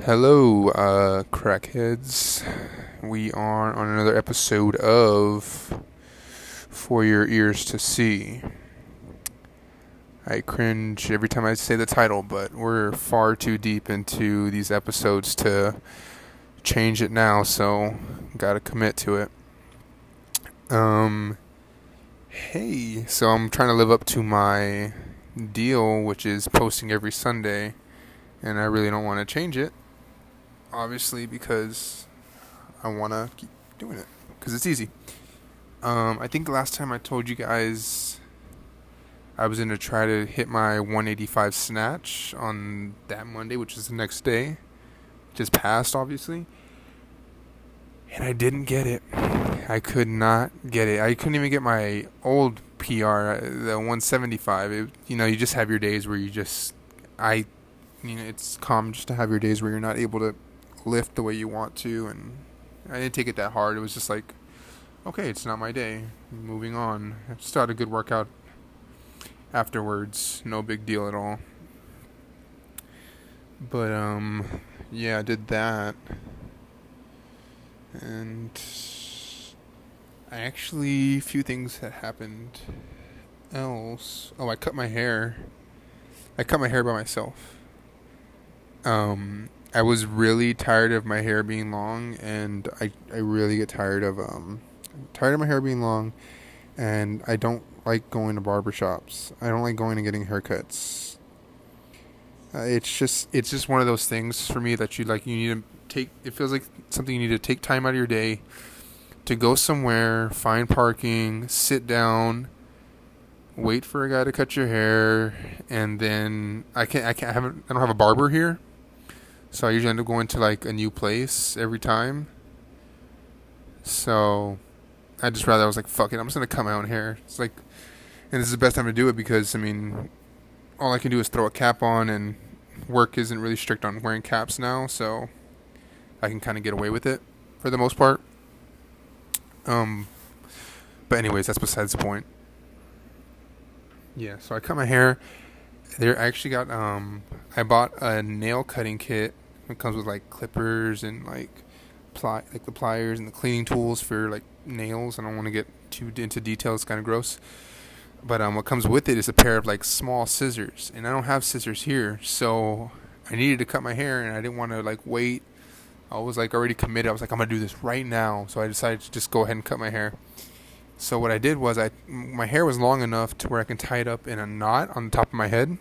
Hello, uh, crackheads. We are on another episode of For Your Ears to See. I cringe every time I say the title, but we're far too deep into these episodes to change it now, so gotta commit to it. Um, hey, so I'm trying to live up to my deal, which is posting every Sunday, and I really don't want to change it obviously because I want to keep doing it because it's easy. Um, I think last time I told you guys I was going to try to hit my 185 snatch on that Monday, which is the next day, just passed, obviously. And I didn't get it. I could not get it. I couldn't even get my old PR, the 175. It, you know, you just have your days where you just, I, you know, it's common just to have your days where you're not able to lift the way you want to, and I didn't take it that hard. It was just like, okay, it's not my day. Moving on. I still had a good workout afterwards. No big deal at all. But um, yeah, I did that, and I actually a few things that happened else. Oh, I cut my hair. I cut my hair by myself. Um, I was really tired of my hair being long, and I I really get tired of um tired of my hair being long, and I don't like going to barbershops. I don't like going and getting haircuts. Uh, it's just it's just one of those things for me that you like you need to take. It feels like something you need to take time out of your day to go somewhere, find parking, sit down, wait for a guy to cut your hair, and then I can't I can't I haven't I don't have a barber here so I usually end up going to like a new place every time. So I just rather I was like, fuck it, I'm just gonna come out here. It's like, and this is the best time to do it because I mean, all I can do is throw a cap on, and work isn't really strict on wearing caps now, so I can kind of get away with it for the most part. Um, but anyways, that's besides the point. Yeah, so I cut my hair. There, I actually got um, I bought a nail cutting kit it comes with like clippers and like ply like the pliers and the cleaning tools for like nails. I don't want to get too into detail. It's kind of gross. But um, what comes with it is a pair of like small scissors, and I don't have scissors here, so I needed to cut my hair, and I didn't want to like wait. I was like already committed. I was like, I'm gonna do this right now, so I decided to just go ahead and cut my hair. So what I did was I my hair was long enough to where I can tie it up in a knot on the top of my head.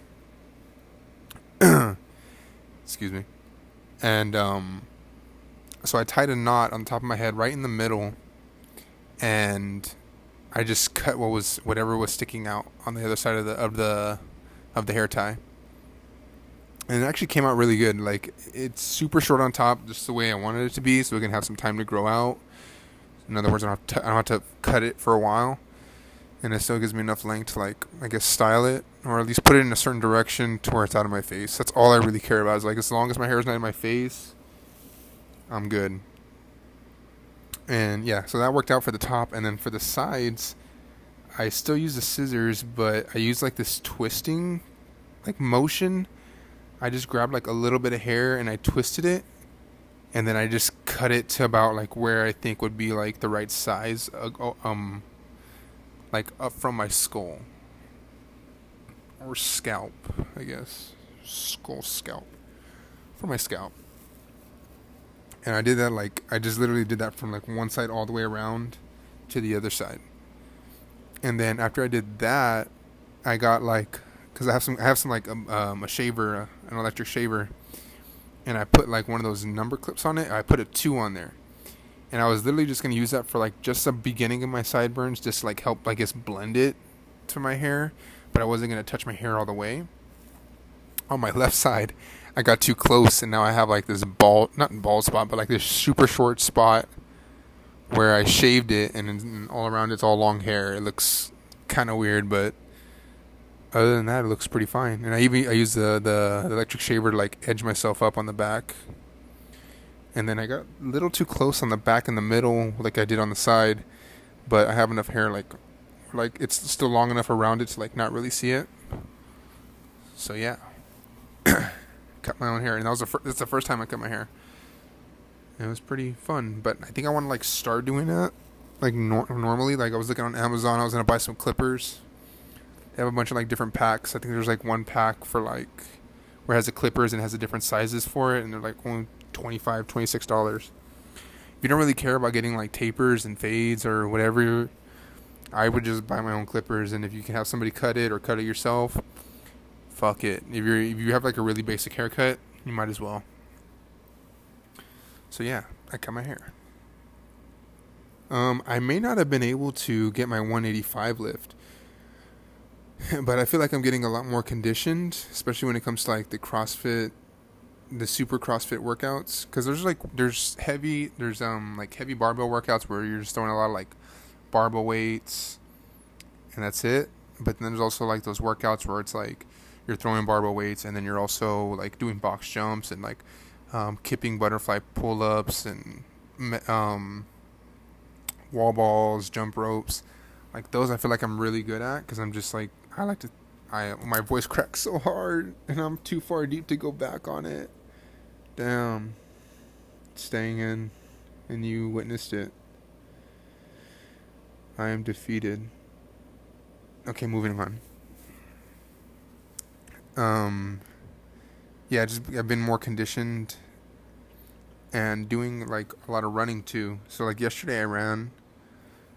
Excuse me and um, so I tied a knot on the top of my head right in the middle, and I just cut what was whatever was sticking out on the other side of the of the of the hair tie. And it actually came out really good. Like it's super short on top, just the way I wanted it to be, so we can have some time to grow out. In other words, I don't have to, I don't have to cut it for a while and it still gives me enough length to like I guess style it or at least put it in a certain direction to where it's out of my face. That's all I really care about. Is like as long as my hair is not in my face, I'm good. And yeah, so that worked out for the top, and then for the sides, I still use the scissors, but I use like this twisting, like motion. I just grabbed like a little bit of hair and I twisted it, and then I just cut it to about like where I think would be like the right size. Uh, um like up from my skull or scalp, I guess. Skull scalp. For my scalp. And I did that like I just literally did that from like one side all the way around to the other side. And then after I did that, I got like cuz I have some I have some like um, um, a shaver, uh, an electric shaver, and I put like one of those number clips on it. I put a 2 on there and I was literally just gonna use that for like just the beginning of my sideburns, just like help I guess blend it to my hair, but I wasn't gonna touch my hair all the way. On my left side, I got too close, and now I have like this bald, not bald spot, but like this super short spot where I shaved it, and all around it's all long hair. It looks kind of weird, but other than that, it looks pretty fine. And I even I use the the electric shaver to like edge myself up on the back and then I got a little too close on the back and the middle, like I did on the side, but I have enough hair, like, like it's still long enough around it to like not really see it. So yeah, cut my own hair, and that was the fir- that's the first time I cut my hair. It was pretty fun, but I think I want to like start doing that, like nor- normally. Like I was looking on Amazon, I was gonna buy some clippers. They have a bunch of like different packs. I think there's like one pack for like where it has the clippers and has the different sizes for it, and they're like only 25 26 dollars. If you don't really care about getting like tapers and fades or whatever, I would just buy my own clippers, and if you can have somebody cut it or cut it yourself, fuck it. If you if you have like a really basic haircut, you might as well. So yeah, I cut my hair. Um, I may not have been able to get my 185 lift, but I feel like I'm getting a lot more conditioned, especially when it comes to like the CrossFit, the super CrossFit workouts. Because there's like there's heavy, there's um like heavy barbell workouts where you're just throwing a lot of like barbell weights, and that's it. But then there's also like those workouts where it's like you're throwing barbell weights and then you're also like doing box jumps and like um, kipping butterfly pull ups and um, wall balls, jump ropes. Like those, I feel like I'm really good at because I'm just like I like to. I my voice cracks so hard and I'm too far deep to go back on it. Damn, staying in, and you witnessed it. I am defeated. Okay, moving on. Um, yeah, just I've been more conditioned and doing like a lot of running too. So like yesterday I ran.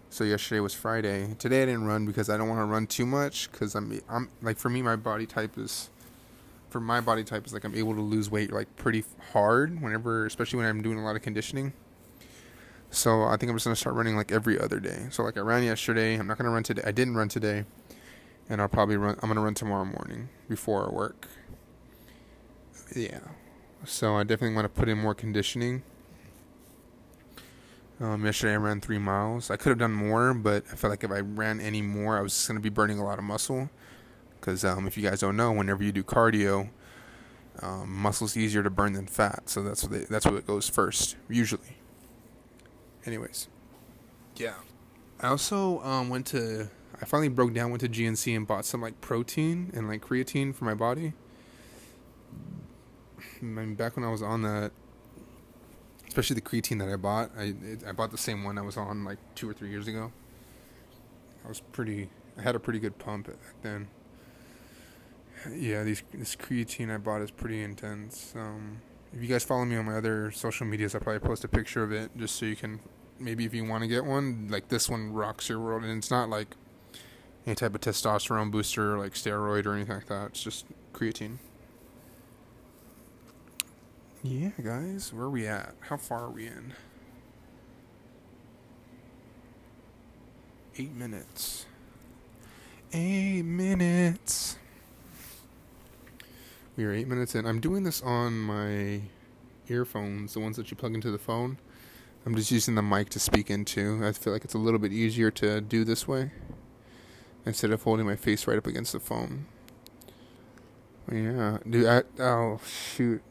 So yesterday was Friday. Today I didn't run because I don't want to run too much because I'm I'm like for me my body type is for my body type is like I'm able to lose weight like pretty hard whenever especially when I'm doing a lot of conditioning. So I think I'm just gonna start running like every other day. So like I ran yesterday. I'm not gonna run today. I didn't run today, and I'll probably run. I'm gonna run tomorrow morning before work. Yeah. So I definitely want to put in more conditioning. Um, yesterday I ran three miles. I could have done more, but I felt like if I ran any more, I was just gonna be burning a lot of muscle. Because um, if you guys don't know, whenever you do cardio, um, muscle's easier to burn than fat. So that's what they, that's what goes first usually. Anyways, yeah. I also um, went to. I finally broke down, went to GNC and bought some like protein and like creatine for my body. I mean, back when I was on that, especially the creatine that I bought, I it, I bought the same one I was on like two or three years ago. I was pretty. I had a pretty good pump back then. Yeah, these this creatine I bought is pretty intense. Um, if you guys follow me on my other social medias, I'll probably post a picture of it just so you can maybe if you want to get one, like this one rocks your world, and it's not like any type of testosterone booster, or like steroid or anything like that. It's just creatine. Yeah, guys, where are we at? How far are we in? Eight minutes. Eight minutes. We are eight minutes in. I'm doing this on my earphones, the ones that you plug into the phone. I'm just using the mic to speak into. I feel like it's a little bit easier to do this way instead of holding my face right up against the phone. Yeah, dude. I, oh shoot.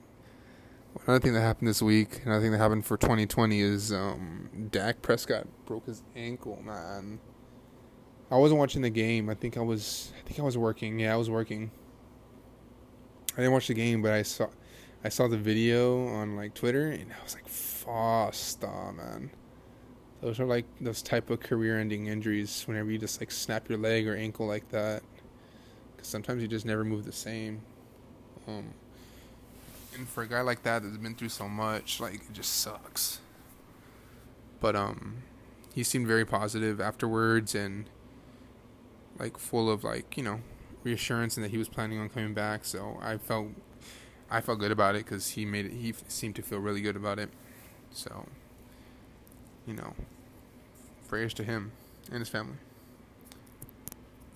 Another thing that happened this week, another thing that happened for 2020 is um, Dak Prescott broke his ankle. Man, I wasn't watching the game. I think I was. I think I was working. Yeah, I was working. I didn't watch the game, but I saw. I saw the video on like Twitter, and I was like, "Fosta, man." Those are like those type of career-ending injuries. Whenever you just like snap your leg or ankle like that, because sometimes you just never move the same. Um, and for a guy like that that's been through so much, like it just sucks. But um, he seemed very positive afterwards, and like full of like you know reassurance and that he was planning on coming back. So I felt I felt good about it because he made it. He seemed to feel really good about it. So you know, prayers to him and his family.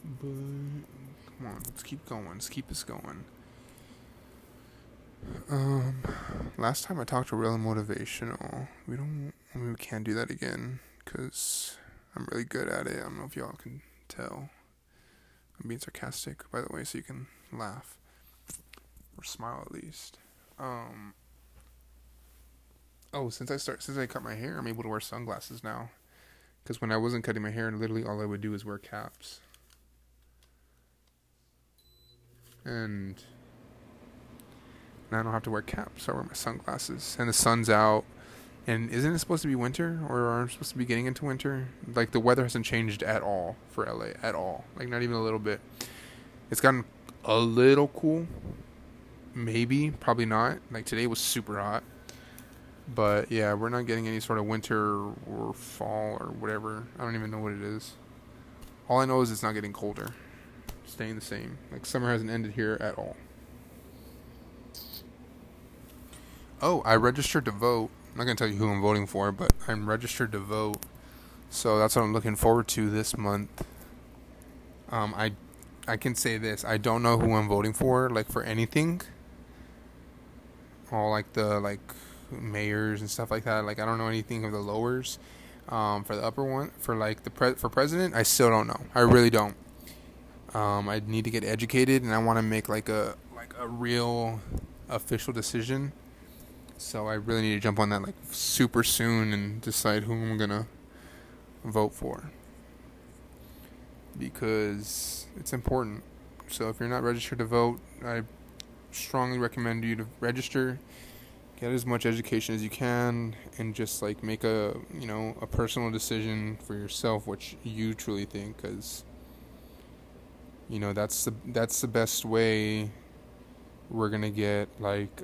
But come on, let's keep going. Let's keep this going. Um, last time I talked to real motivational. We don't. We can't do that again because I'm really good at it. I don't know if y'all can tell. Being sarcastic, by the way, so you can laugh or smile at least. Um. Oh, since I start since I cut my hair, I'm able to wear sunglasses now. Because when I wasn't cutting my hair, literally all I would do is wear caps. And and I don't have to wear caps. So I wear my sunglasses, and the sun's out. And isn't it supposed to be winter, or are we supposed to be getting into winter? Like the weather hasn't changed at all for LA at all. Like not even a little bit. It's gotten a little cool, maybe, probably not. Like today was super hot, but yeah, we're not getting any sort of winter or fall or whatever. I don't even know what it is. All I know is it's not getting colder, staying the same. Like summer hasn't ended here at all. Oh, I registered to vote. I'm not gonna tell you who I'm voting for, but I'm registered to vote, so that's what I'm looking forward to this month. Um, I, I can say this: I don't know who I'm voting for, like for anything. All like the like mayors and stuff like that. Like I don't know anything of the lowers. Um, for the upper one, for like the pre- for president, I still don't know. I really don't. Um, I need to get educated, and I want to make like a like a real official decision so I really need to jump on that like super soon and decide who I'm gonna vote for because it's important. So if you're not registered to vote, I strongly recommend you to register, get as much education as you can, and just like make a you know a personal decision for yourself, which you truly think, because you know that's the that's the best way we're gonna get like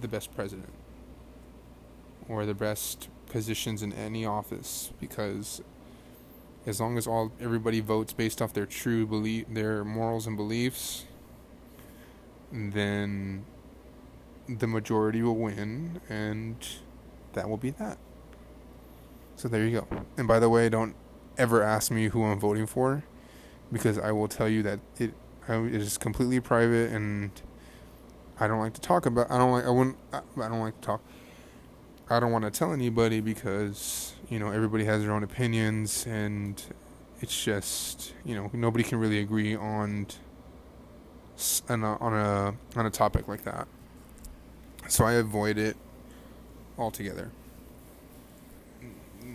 the best president or the best positions in any office because as long as all everybody votes based off their true belief their morals and beliefs then the majority will win and that will be that. So there you go. And by the way don't ever ask me who I'm voting for because I will tell you that it it is completely private and I don't like to talk about. I don't like. I wouldn't. I, I don't like to talk. I don't want to tell anybody because you know everybody has their own opinions and it's just you know nobody can really agree on on a on a on a topic like that. So I avoid it altogether.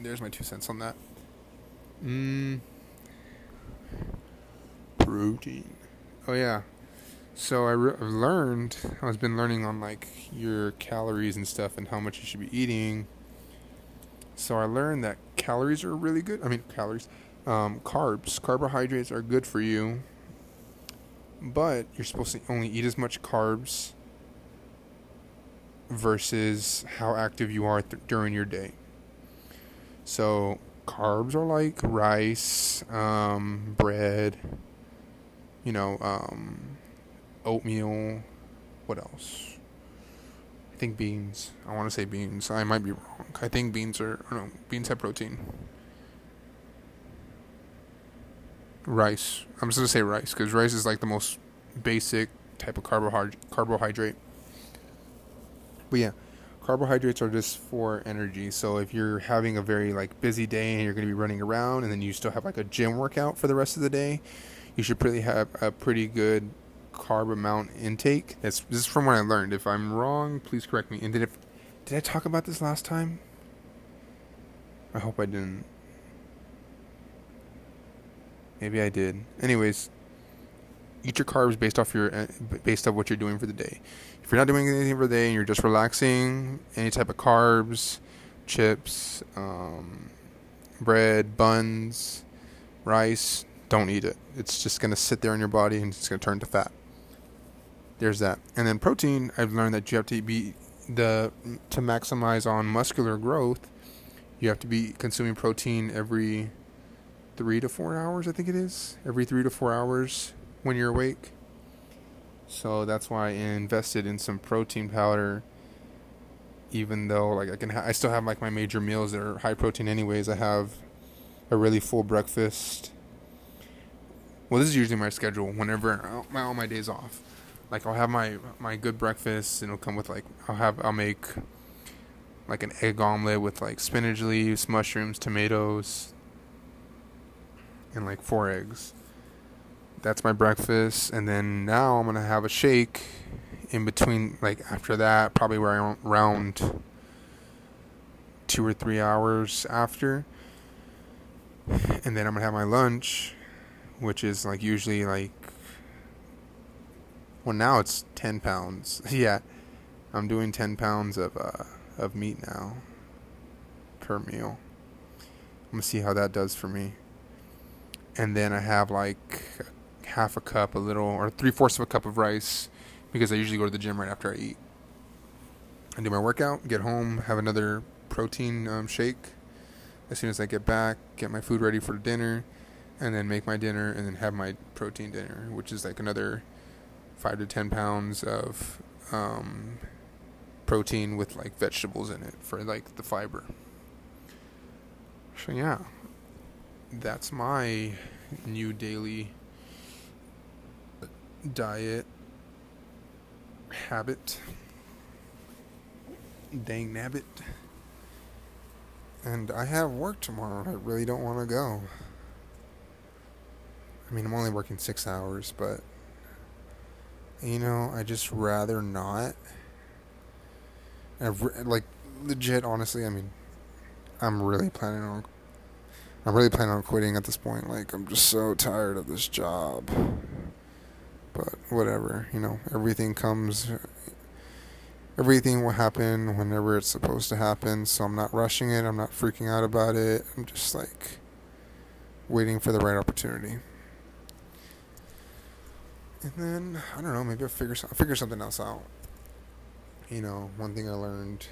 There's my two cents on that. Mm. Protein. Oh yeah, so I re- I've learned, I've been learning on like your calories and stuff and how much you should be eating. So I learned that calories are really good. I mean, calories, um, carbs, carbohydrates are good for you, but you're supposed to only eat as much carbs versus how active you are th- during your day. So carbs are like rice, um, bread, you know, um, oatmeal. What else? I think beans. I want to say beans. I might be wrong. I think beans are. Oh no, beans have protein. Rice. I'm just gonna say rice because rice is like the most basic type of carbohydrate. Carbohydrate. But yeah, carbohydrates are just for energy. So if you're having a very like busy day and you're gonna be running around, and then you still have like a gym workout for the rest of the day, you should pretty have a pretty good carb amount intake. That's this is from what I learned. If I'm wrong, please correct me. And did did I talk about this last time? I hope I didn't. Maybe I did. Anyways, eat your carbs based off your uh, based off what you're doing for the day. If you're not doing anything for the day and you're just relaxing, any type of carbs, chips, um, bread, buns, rice, don't eat it. It's just to sit there in your body and it's to turn to fat there's that. And then protein, I've learned that you have to be the to maximize on muscular growth. You have to be consuming protein every three to four hours. I think it is every three to four hours when you're awake. So that's why I invested in some protein powder. Even though like I can, ha- I still have like my major meals that are high protein. Anyways, I have a really full breakfast. Well, this is usually my schedule whenever my all my days off like I'll have my my good breakfast and it'll come with like I'll have I'll make like an egg omelet with like spinach leaves, mushrooms, tomatoes, and like four eggs. That's my breakfast, and then now I'm gonna have a shake in between. Like after that, probably around two or three hours after, and then I'm gonna have my lunch, which is like usually like Well, now it's ten pounds. yeah, I'm doing ten pounds of uh, of meat now per meal. I'm gonna see how that does for me. And then I have like half a cup, a little, or three fourths of a cup of rice because I usually go to the gym right after I eat. I do my workout, get home, have another protein um, shake. As soon as I get back, get my food ready for dinner, and then make my dinner, and then have my protein dinner, which is like another five to ten pounds of um, protein with like vegetables in it for like the fiber. So yeah, that's my new daily diet habit. Dang nabbit. And I have work tomorrow. I really don't want to go. I mean, I'm only working six hours, but you know, I just rather not. I've, like legit, honestly, I mean, I'm really planning on. I'm really planning on quitting at this point. Like, I'm just so tired of this job. But whatever, you know, everything comes. Everything will happen whenever it's supposed to happen. So I'm not rushing it. I'm not freaking out about it. I'm just like waiting for the right opportunity. And then I don't know. Maybe I'll figure I'll figure something else out. You know, one thing I learned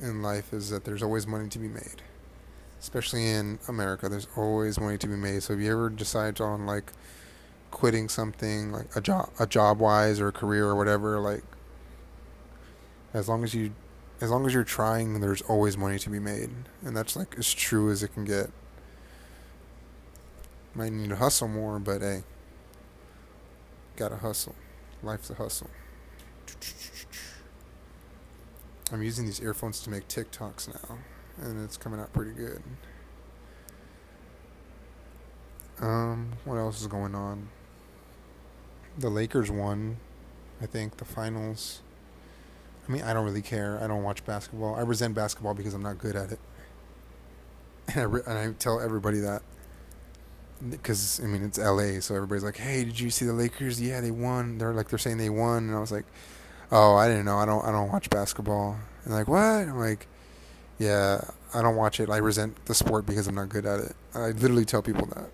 in life is that there's always money to be made, especially in America. There's always money to be made. So if you ever decide on like quitting something, like a job, a job wise or a career or whatever, like as long as you, as long as you're trying, there's always money to be made, and that's like as true as it can get. Might need to hustle more, but hey. Gotta hustle. Life's a hustle. I'm using these earphones to make TikToks now, and it's coming out pretty good. Um, what else is going on? The Lakers won, I think, the finals. I mean, I don't really care. I don't watch basketball. I resent basketball because I'm not good at it. And I, re- and I tell everybody that because I mean it's L.A., so everybody's like, "Hey, did you see the Lakers? Yeah, they won." They're like they're saying they won, and I was like, "Oh, I didn't know. I don't. I don't watch basketball." And like, what? I'm like, "Yeah, I don't watch it. I resent the sport because I'm not good at it." I literally tell people that.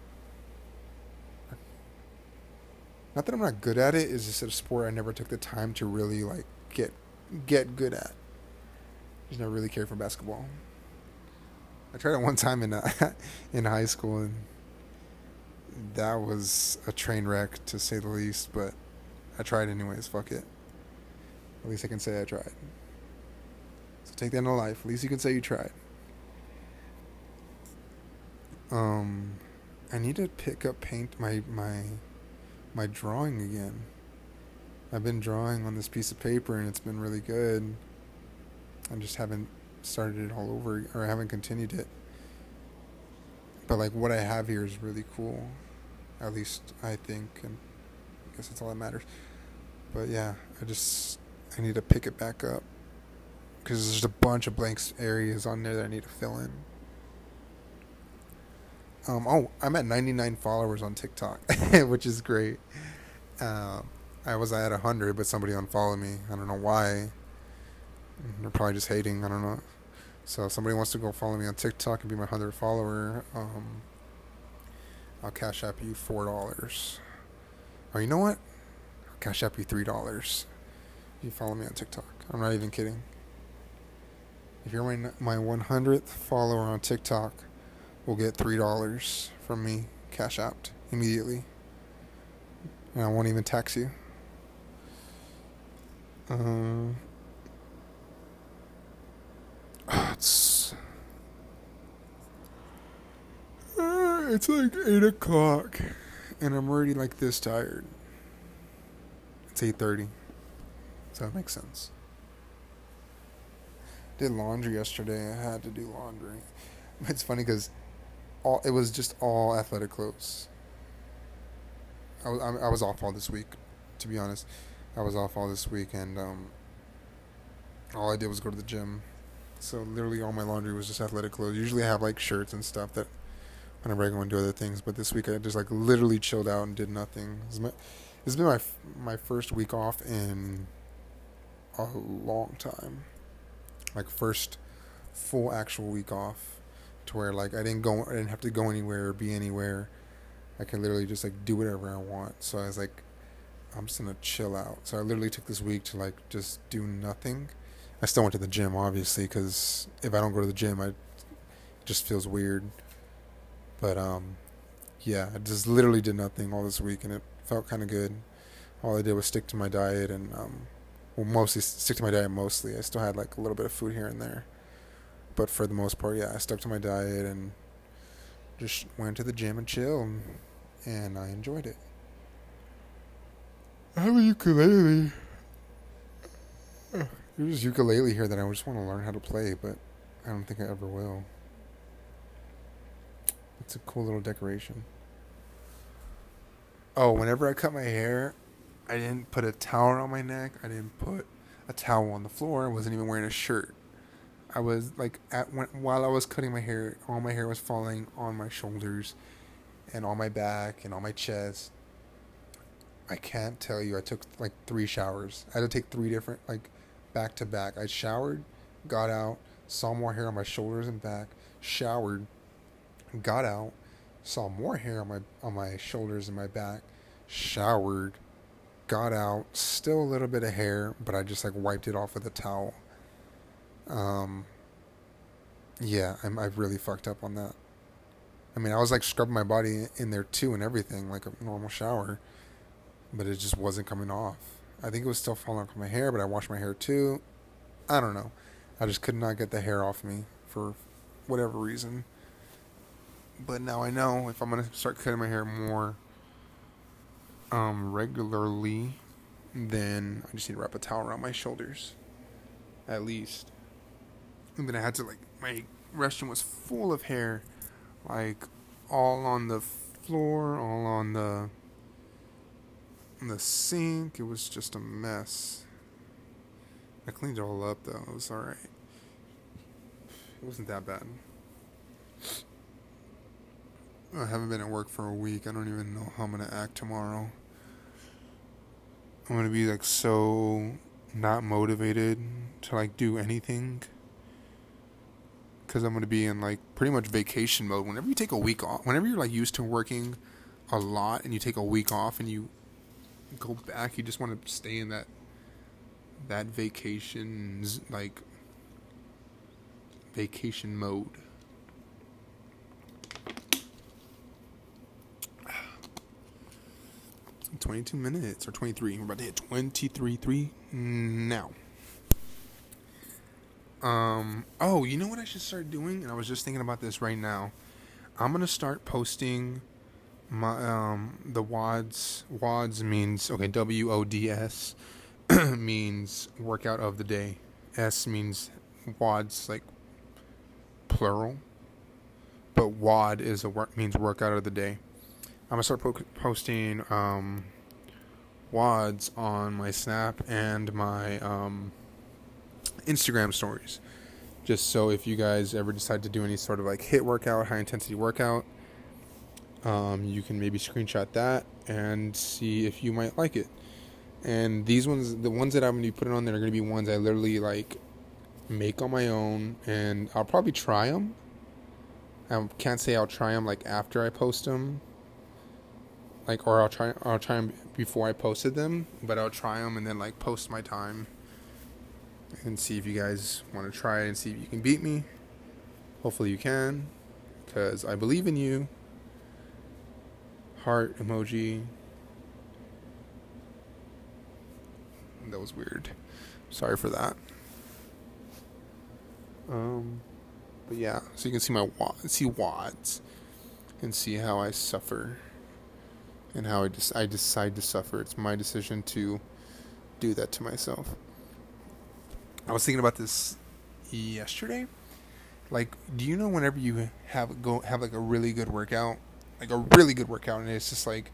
Not that I'm not good at it. It's just a sport I never took the time to really like get get good at. Just never really cared for basketball. I tried it one time in uh, in high school and that was a train wreck to say the least, but I tried anyways. Fuck it. At least I can say I tried. So take that into life. At least you can say you tried. Um, I need to pick up paint my my my drawing again. I've been drawing on this piece of paper and it's been really good. I just haven't started it all over or I haven't continued it. But like what I have here is really cool. At least I think and I guess that's all that matters. But yeah, I just I need to pick it back up because there's a bunch of blank areas on there that I need to fill in. Um, oh, I'm at 99 followers on TikTok, which is great. Um, I was at 100, but somebody unfollowed me. I don't know why. They're probably just hating. I don't know. So if somebody wants to go follow me on TikTok and be my 100 follower, um, I'll cash app you $4. Or you know what? I'll cash app you $3 if you follow me on TikTok. I'm not even kidding. If you're my, my 100th follower on TikTok, we'll get $3 from me cash out immediately. And I won't even tax you. Um, it's uh, it's like eight o'clock, and I'm already like this tired. It's eight thirty, so that makes sense. Did laundry yesterday. I had to do laundry. It's funny because all it was just all athletic clothes. I was I was off all this week, to be honest. I was off all this week, and um, all I did was go to the gym. So literally, all my laundry was just athletic clothes. Usually, I have like shirts and stuff that whenever I go and do other things. But this week, I just like literally chilled out and did nothing. It's been my my first week off in a long time. Like first full actual week off, to where like I didn't go, I didn't have to go anywhere or be anywhere. I could literally just like do whatever I want. So I was like, I'm just gonna chill out. So I literally took this week to like just do nothing. I still went to the gym, obviously, because if I don't go to the gym, I it just feels weird. But um, yeah, I just literally did nothing all this week, and it felt kind of good. All I did was stick to my diet, and um, well, mostly stick to my diet. Mostly, I still had like a little bit of food here and there, but for the most part, yeah, I stuck to my diet and just went to the gym and chill, and, and I enjoyed it. I have a ukulele. There's ukulele here that I just want to learn how to play, but I don't think I ever will. It's a cool little decoration. Oh, whenever I cut my hair, I didn't put a towel on my neck. I didn't put a towel on the floor. I wasn't even wearing a shirt. I was like at when, while I was cutting my hair, all my hair was falling on my shoulders and on my back and on my chest. I can't tell you. I took like three showers. I had to take three different like back to back. I showered, got out, saw more hair on my shoulders and back, showered, got out, saw more hair on my on my shoulders and my back, showered, got out, still a little bit of hair, but I just like wiped it off with a towel. Um yeah, I'm I've really fucked up on that. I mean, I was like scrubbing my body in there too and everything like a normal shower, but it just wasn't coming off. I think it was still falling off my hair, but I washed my hair too. I don't know. I just could not get the hair off me for whatever reason. But now I know if I'm gonna start cutting my hair more um, regularly, then I just need to wrap a towel around my shoulders, at least. And then I had to like my restroom was full of hair, like all on the floor, all on the the sink. It was just a mess. I cleaned it all up though. It was alright. It wasn't that bad. I haven't been at work for a week. I don't even know how I'm gonna act tomorrow. I'm gonna be like so not motivated to like do anything because I'm gonna be in like pretty much vacation mode. Whenever you take a week off, whenever you're like used to working a lot and you take a week off and you go back. You just want to stay in that that vacations like vacation mode. Twenty-two minutes or twenty-three. We're about to hit twenty-three three now. Um. Oh, you know what I should start doing? And I was just thinking about this right now. I'm gonna start posting my um the WODS WODS means okay W O D S means workout of the day. S means WODS like plural, but WOD is a work means workout of the day. I'm gonna start po- posting um, WODs on my Snap and my um, Instagram stories, just so if you guys ever decide to do any sort of like hit workout, high intensity workout um, you can maybe screenshot that and see if you might like it. And these ones, the ones that I'm to be putting on there are to be ones I literally like make on my own, and I'll probably try them. I can't say I'll try them like after I post them, like or I'll try I'll try them before I posted them, but I'll try them and then like post my time and see if you guys want to try and see if you can beat me. Hopefully you can, because I believe in you heart emoji. That was weird. Sorry for that. Um, but yeah, so you can see my see WODs and see how I suffer and how I just I decide to suffer. It's my decision to do that to myself. I was thinking about this yesterday. Like, do you know whenever you have go have like a really good workout like a really good workout, and it's just like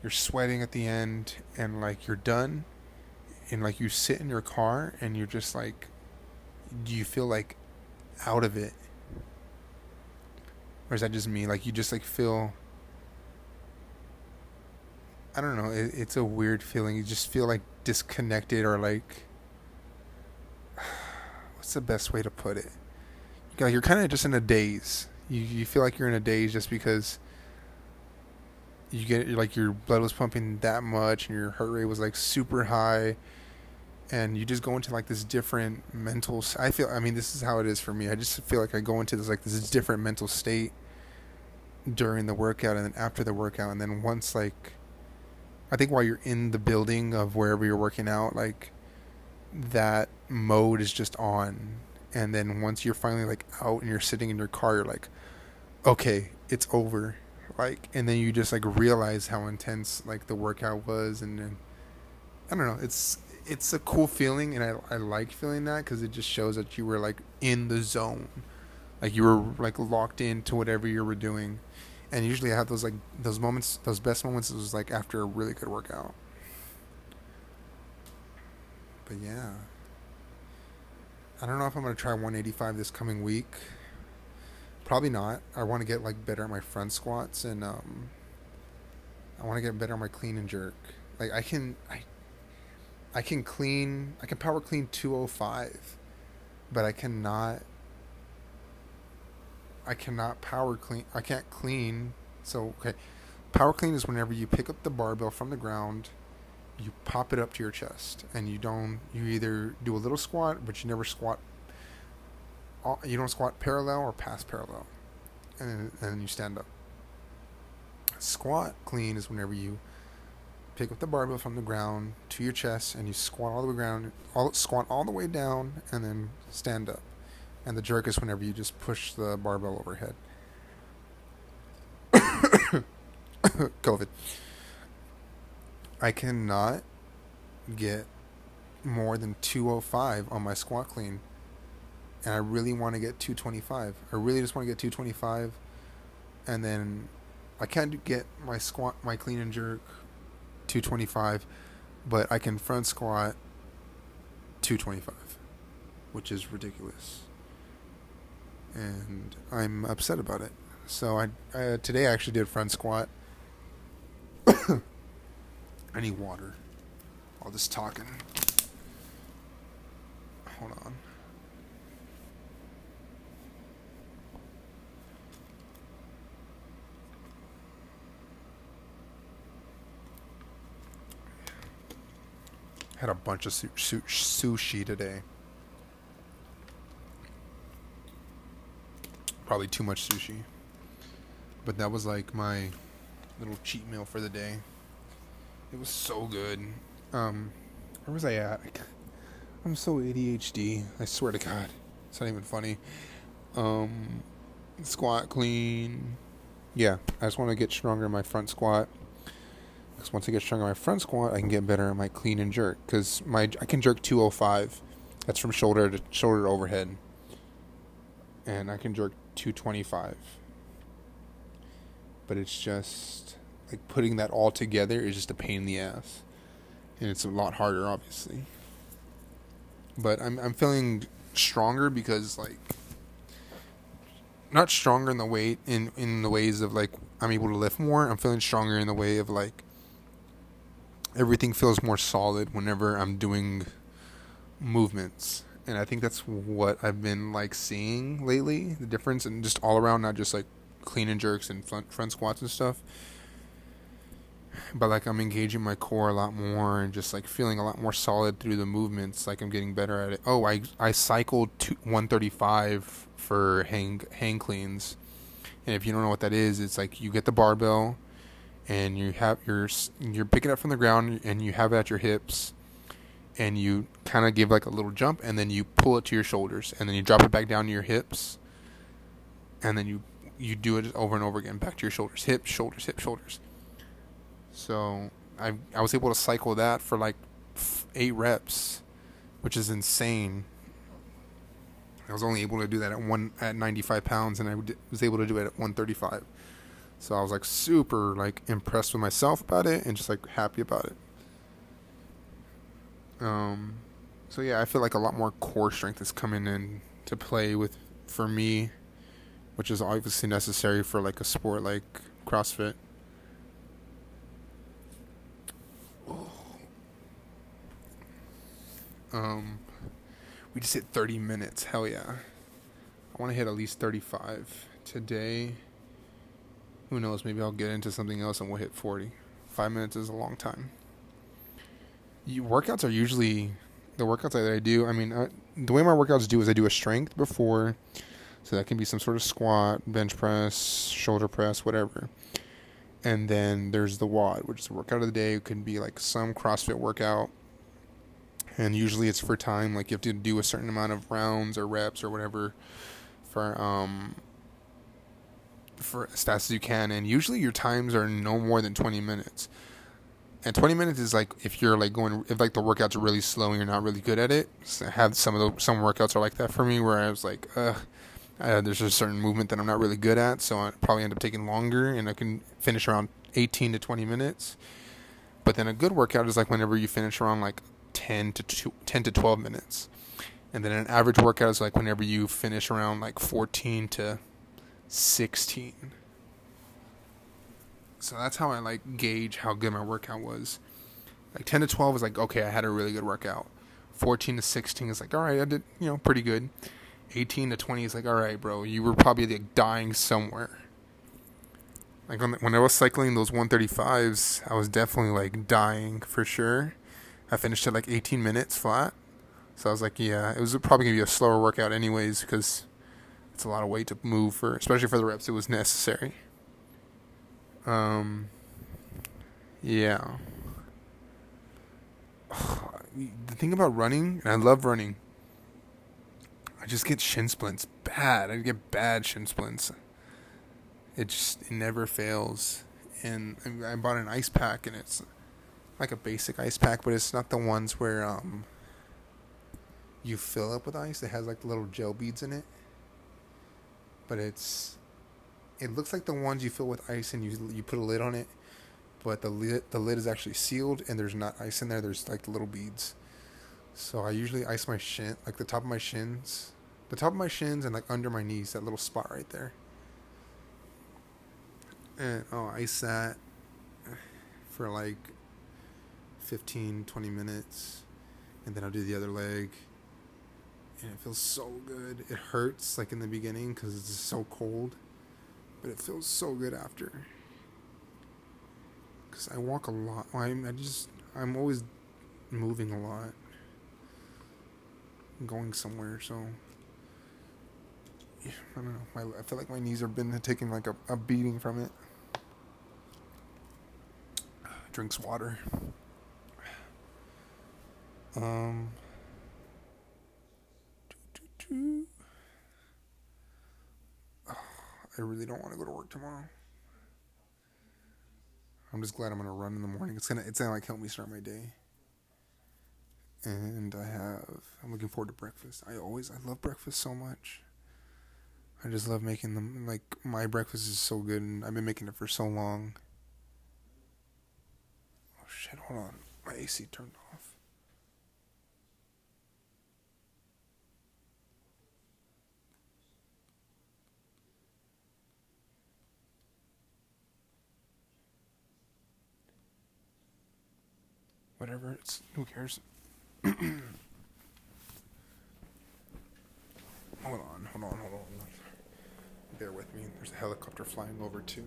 you're sweating at the end, and like you're done, and like you sit in your car, and you're just like, do you feel like out of it, or is that just me? Like you just like feel. I don't know. It, it's a weird feeling. You just feel like disconnected or like. What's the best way to put it? Like you're kind of just in a daze. You you feel like you're in a daze just because. You get like your blood was pumping that much and your heart rate was like super high, and you just go into like this different mental. I feel. I mean, this is how it is for me. I just feel like I go into this like this different mental state during the workout and then after the workout and then once like I think while you're in the building of wherever you're working out, like that mode is just on. And then once you're finally like out and you're sitting in your car, you're like, okay, it's over. Like, and then you just like realize how intense like the workout was, and then I don't know, it's it's a cool feeling, and I I like feeling that because it just shows that you were like in the zone, like you were like locked into whatever you were doing and usually I have those like those moments, those best moments was like after a really good workout. But yeah, I don't know if I'm gonna try 185 this coming week. Probably not. I want to get like better at my front squats and um, I want to get better at my clean and jerk. Like I can I I can clean I can power clean 205, but I cannot I cannot power clean. I can't clean. So okay, power clean is whenever you pick up the barbell from the ground, you pop it up to your chest, and you don't. You either do a little squat, but you never squat. You don't squat parallel or past parallel, and then you stand up. Squat clean is whenever you pick up the barbell from the ground to your chest and you squat all the way down, all squat all the way down, and then stand up and the jerk is whenever you just push the barbell overhead. COVID. I cannot get more than 205 on my squat clean. And I really want to get 225. I really just want to get 225. And then I can't get my squat, my clean and jerk 225, but I can front squat 225, which is ridiculous and I'm upset about it. So I, today I actually did front squat. I need water. All this talking. Hold on. Had a bunch of su- su- sushi today. Probably too much sushi. But that was like my little cheat meal for the day. It was so good. Um, where was I at? I'm so ADHD. I swear to God, it's not even funny. Um, squat clean. Yeah, I just want to get stronger in my front squat. Because once I get stronger in my front squat, I can get better in my clean and jerk. Because my I can jerk 205. That's from shoulder to shoulder to overhead. And I can jerk 225 but it's just like putting that all together is just a pain in the ass. And it's a lot harder obviously. But i'm i'm feeling stronger because like not stronger in the weight in in the ways of like i'm able to lift more. I'm feeling stronger in the way of like everything feels more solid whenever i'm doing movements and I think that's what I've been like seeing lately. The difference and just all around, not just like clean and jerks and front, squats and stuff, but like I'm engaging my core a lot more and just like feeling a lot more solid through the movements. Like I'm getting better at it. Oh, I I cycled to 135 for hang hang cleans, and if you don't know what that is, it's like you get the barbell, and you have your you're picking up from the ground and you have it at your hips and you kind of give like a little jump and then you pull it to your shoulders and then you drop it back down to your hips and then you you do it over and over again back to your shoulders hips shoulders hips shoulders. So i i was able to cycle that for like 8 reps which is insane. I was only able to do that at one at 95 pounds and i was able to do it at 135 so i was like super like impressed with myself about it and just like happy about it um, so yeah, I feel like a lot more core strength is coming in to play with for me, which is obviously necessary for like a sport like CrossFit. Oh. Um, we just hit 30 minutes. Hell yeah. I want to hit at least 35 today. Who knows? Maybe I'll get into something else and we'll hit 40. Five minutes is a long time. You, workouts are usually the workouts that I do. I mean, I, the way my workouts do is I do a strength before, so that can be some sort of squat, bench press, shoulder press, whatever. And then there's the WOD, which is the workout of the day. It can be like some CrossFit workout. And usually it's for time, like you have to do a certain amount of rounds or reps or whatever for um for as fast as you can. And usually your times are no more than 20 minutes. And 20 minutes is like if you're like going if like the workouts are really slow and you're not really good at it. I have some of the some workouts are like that for me where I was like, uh, uh, there's a certain movement that I'm not really good at, so I probably end up taking longer, and I can finish around 18 to 20 minutes. But then a good workout is like whenever you finish around like 10 to two, 10 to 12 minutes, and then an average workout is like whenever you finish around like 14 to 16. So that's how I like gauge how good my workout was. Like 10 to 12 is like okay, I had a really good workout. 14 to 16 is like all right, I did you know pretty good. 18 to 20 is like all right, bro, you were probably like dying somewhere. Like when I was cycling those 135s, I was definitely like dying for sure. I finished at like 18 minutes flat. So I was like, yeah, it was probably gonna be a slower workout anyways because it's a lot of weight to move for, especially for the reps. It was necessary. Um, yeah. the thing about running, and I love running. I just get shin splints bad. I get bad shin splints. It just it never fails. And I bought an ice pack, and it's like a basic ice pack, but it's not the ones where um you fill up with ice. It has like little gel beads in it, but it's it looks like the ones you fill with ice and you you put a lid on it, but the lid the lid is actually sealed and there's not ice in there. There's like little beads. So I usually ice my shin, like the top of my shins, the top of my shins and like under my knees, that little spot right there. And oh, ice that for like 15, 20 minutes, and then I'll do the other leg. And it feels so good. It hurts like in the beginning because it's so cold, but it feels so good after. Because I walk a lot. I'm I just, I'm always moving a lot, going somewhere, so. yeah, I don't know. My, I feel like my knees have been taking like a, a beating from it. Drinks water. Um. Oh, I really don't want to go to work tomorrow. I'm just glad I'm gonna run in the morning. It's gonna it's gonna like help me start my day. And I have I'm looking forward to breakfast. I always I love breakfast so much. I just love making them like my breakfast is so good and I've been making it for so long. Oh shit, hold on. My AC turned off. Whatever, it's who cares? hold on, hold on, hold on. Bear with me. There's a helicopter flying over too.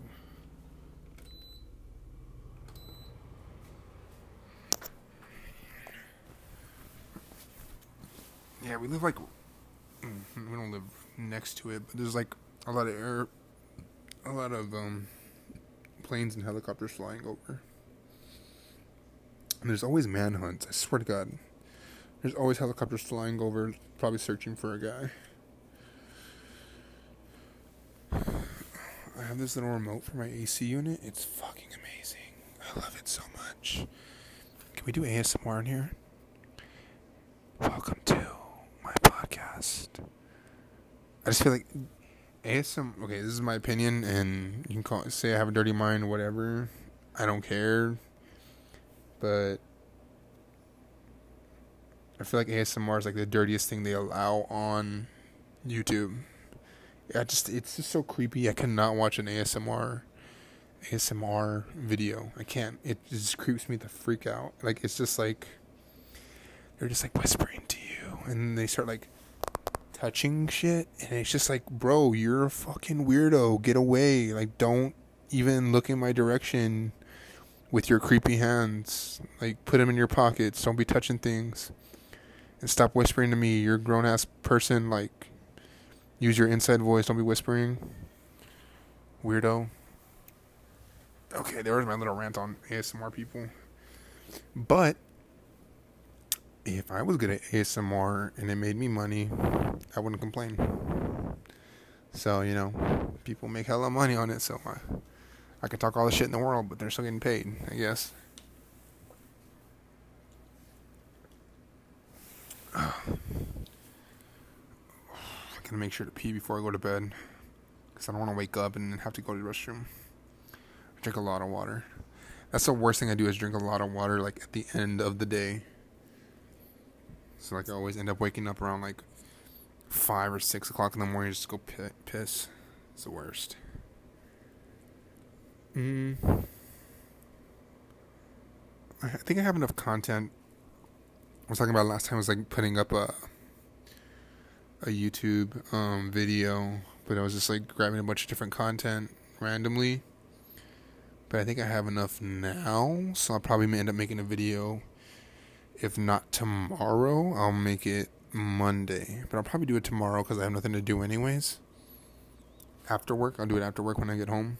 Yeah, we live like mm, we don't live next to it, but there's like a lot of air, a lot of um, planes and helicopters flying over. And there's always manhunts. I swear to God, there's always helicopters flying over, probably searching for a guy. I have this little remote for my AC unit. It's fucking amazing. I love it so much. Can we do ASMR in here? Welcome to my podcast. I just feel like ASM. Okay, this is my opinion, and you can call say I have a dirty mind, whatever. I don't care, but I feel like ASMR is like the dirtiest thing they allow on YouTube. I just it's just so creepy. I cannot watch an ASMR ASMR video. I can't. It just creeps me the freak out. Like it's just like they're just like whispering to you, and they start like touching shit, and it's just like, bro, you're a fucking weirdo. Get away. Like, don't even look in my direction with your creepy hands. Like, put them in your pockets. Don't be touching things. And stop whispering to me. You're a grown ass person. Like, use your inside voice. Don't be whispering. Weirdo. Okay, there was my little rant on ASMR people. But if I was good at ASMR and it made me money, I wouldn't complain. So, you know, people make hella money on it, so I, I can talk all the shit in the world, but they're still getting paid, I guess. I gotta make sure to pee before I go to bed. Because I don't want to wake up and have to go to the restroom. I drink a lot of water. That's the worst thing I do is drink a lot of water, like, at the end of the day. So, like, I always end up waking up around, like, 5 or 6 o'clock in the morning just to go piss. It's the worst. Mm. I think I have enough content. I was talking about last time. I was like putting up a a YouTube um, video, but I was just like grabbing a bunch of different content randomly. But I think I have enough now, so I'll probably end up making a video. If not tomorrow, I'll make it Monday. But I'll probably do it tomorrow because I have nothing to do anyways. After work, I'll do it after work when I get home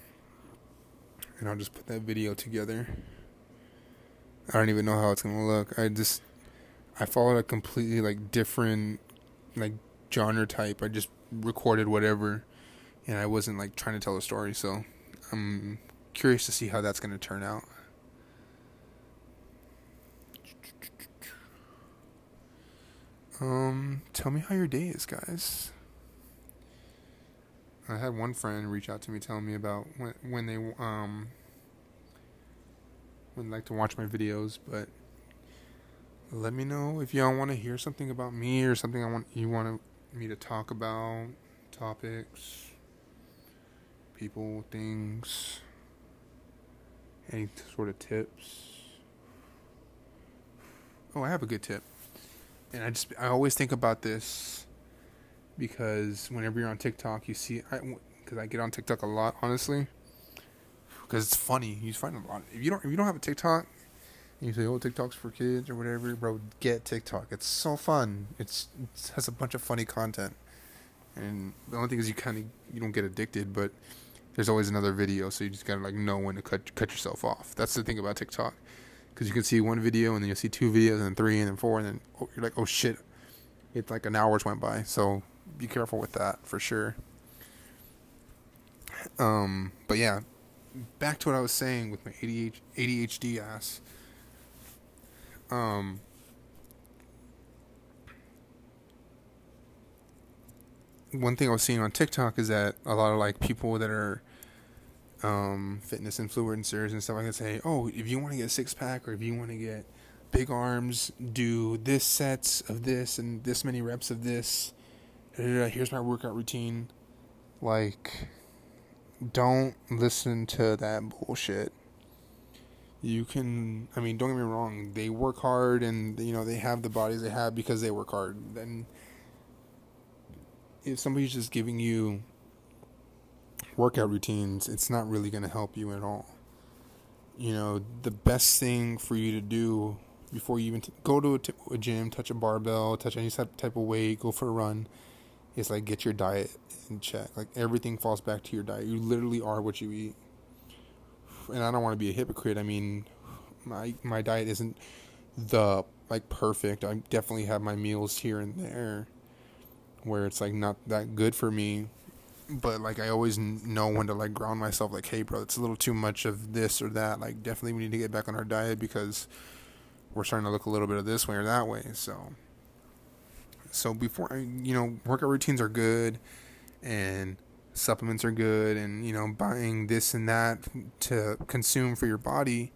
and I'll just put that video together. I don't even know how it's gonna look. I just I followed a completely like different like genre type. I just recorded whatever and I wasn't like trying to tell a story, so I'm curious to see how that's gonna turn out. Um, tell me how your day is, guys. I had one friend reach out to me telling me about when when they um would like to watch my videos, but let me know if y'all want to hear something about me or something I want you want me to talk about, topics, people, things, any sort of tips. Oh, I have a good tip. And I just I always think about this because whenever you're on TikTok, you see, because I, get on TikTok a lot, honestly, because it's funny. You find a lot. If you don't, if you don't have a TikTok, you say, "Oh, TikTok's for kids" or whatever, bro. Get TikTok. It's so fun. It's it has a bunch of funny content, and the only thing is you kind of you don't get addicted, but there's always another video, so you just gotta like know when to cut cut yourself off. That's the thing about TikTok, because you can see one video and then you'll see two videos and then three and then four and then oh, you're like, oh shit, it's like an hour went by. So be careful with that for sure. Um, but yeah, back to what I was saying with my ADHD ass. Um, one thing I was seeing on TikTok is that a lot of like people that are um, fitness influencers and stuff like that say, "Oh, if you want to get a six pack or if you want to get big arms, do this sets of this and this many reps of this." Here's my workout routine. Like, don't listen to that bullshit. You can, I mean, don't get me wrong, they work hard and, you know, they have the bodies they have because they work hard. Then, if somebody's just giving you workout routines, it's not really going to help you at all. You know, the best thing for you to do before you even t- go to a, t- a gym, touch a barbell, touch any type, type of weight, go for a run, is like get your diet in check. Like everything falls back to your diet. You literally are what you eat. And I don't want to be a hypocrite. I mean, my my diet isn't the like perfect. I definitely have my meals here and there where it's like not that good for me. But like I always know when to like ground myself. Like, hey, bro, it's a little too much of this or that. Like, definitely we need to get back on our diet because we're starting to look a little bit of this way or that way. So so before uh, you know, workout routines are good, and supplements are good, and you know, buying this and that to consume for your body,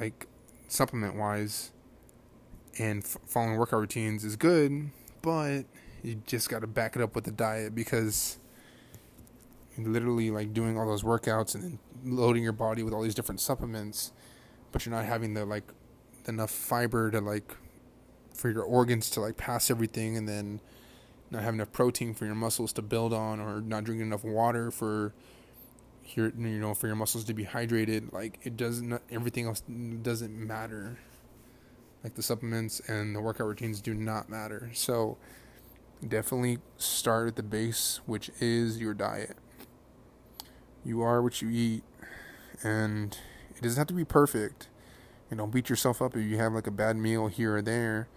like supplement wise, and f- following workout routines is good, but you just got to back it up with the diet because literally like doing all those workouts and then loading your body with all these different supplements, but you're not having the like enough fiber to like for your organs to like pass everything and then not have enough protein for your muscles to build on or not drinking enough water for your you know for your muscles to be hydrated like it doesn't everything else doesn't matter. Like the supplements and the workout routines do not matter. So definitely start at the base which is your diet. You are what you eat and it doesn't have to be perfect. You know beat yourself up if you have like a bad meal here or there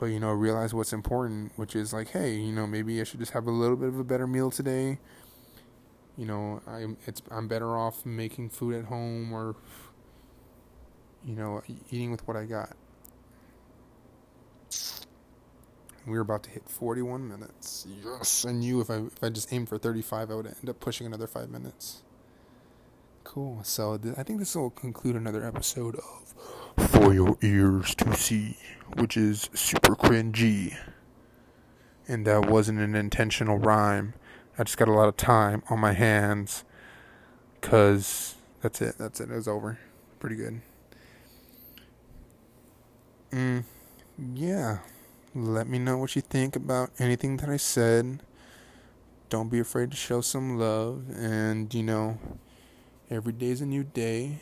but you know realize what's important which is like hey you know maybe i should just have a little bit of a better meal today. You know i'm it's i'm better off making food at home or you know eating with what i got. We're about to hit 41 minutes. Yes i knew if i if i just aimed for 35 i would end up pushing another five minutes. Cool. So th- i think this will conclude another episode of for your ears to see which is super cringy. And that wasn't an intentional rhyme. I just got a lot of time on my hands. Cause that's it. That's it. It was over. Pretty good. Mm, yeah. Let me know what you think about anything that I said. Don't be afraid to show some love. And, you know, every day is a new day.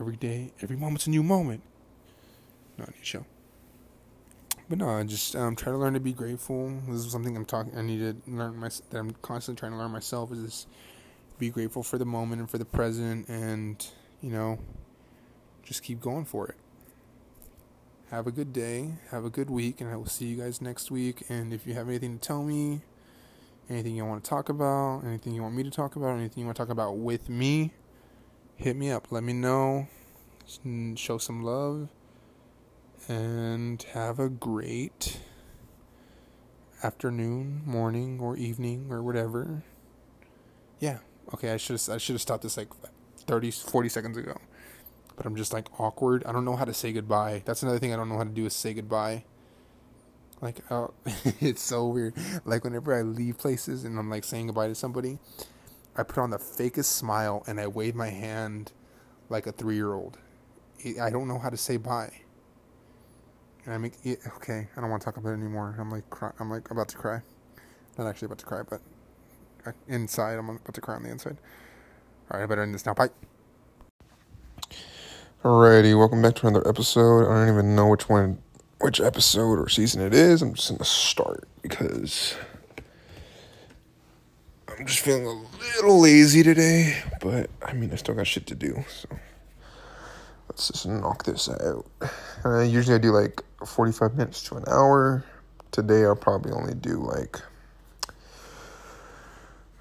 Every day, every moment's a new moment not a new show. But no, I just um, try to learn to be grateful. This is something I'm talking. I need to learn my that I'm constantly trying to learn myself. Is this be grateful for the moment and for the present, and you know, just keep going for it. Have a good day. Have a good week, and I will see you guys next week. And if you have anything to tell me, anything you want to talk about, anything you want me to talk about, anything you want to talk about with me, hit me up. Let me know. Show some love and have a great afternoon, morning, or evening, or whatever. Yeah. Okay, I should I should have stopped this like 30, 40 seconds ago. But I'm just like awkward. I don't know how to say goodbye. That's another thing I don't know how to do is say goodbye. Like, oh, it's so weird. Like whenever I leave places and I'm like saying goodbye to somebody, I put on the fakest smile and I wave my hand like a three year old. I don't know how to say bye. And I make it, okay. I don't want to talk about it anymore. I'm like cry, I'm like about to cry. Not actually about to cry, but uh, inside I'm about to cry on the inside. All right, I better end this now. Bye. Alrighty, welcome back to another episode. I don't even know which one, which episode or season it is. I'm just gonna start because I'm just feeling a little lazy today. But I mean, I still got shit to do, so let's just knock this out. Uh, usually I do like 45 minutes to an hour. Today I'll probably only do like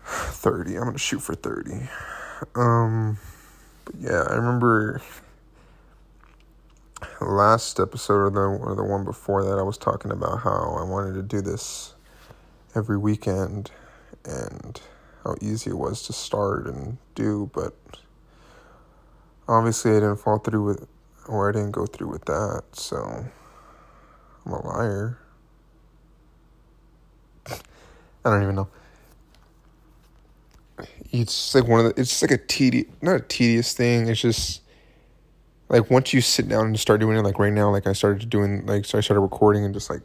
30. I'm going to shoot for 30. Um, but yeah, I remember last episode or the, or the one before that, I was talking about how I wanted to do this every weekend and how easy it was to start and do, but obviously I didn't fall through with, or I didn't go through with that, so I'm a liar. I don't even know. It's like one of the. It's like a tedious, not a tedious thing. It's just like once you sit down and start doing it, like right now, like I started doing, like so I started recording and just like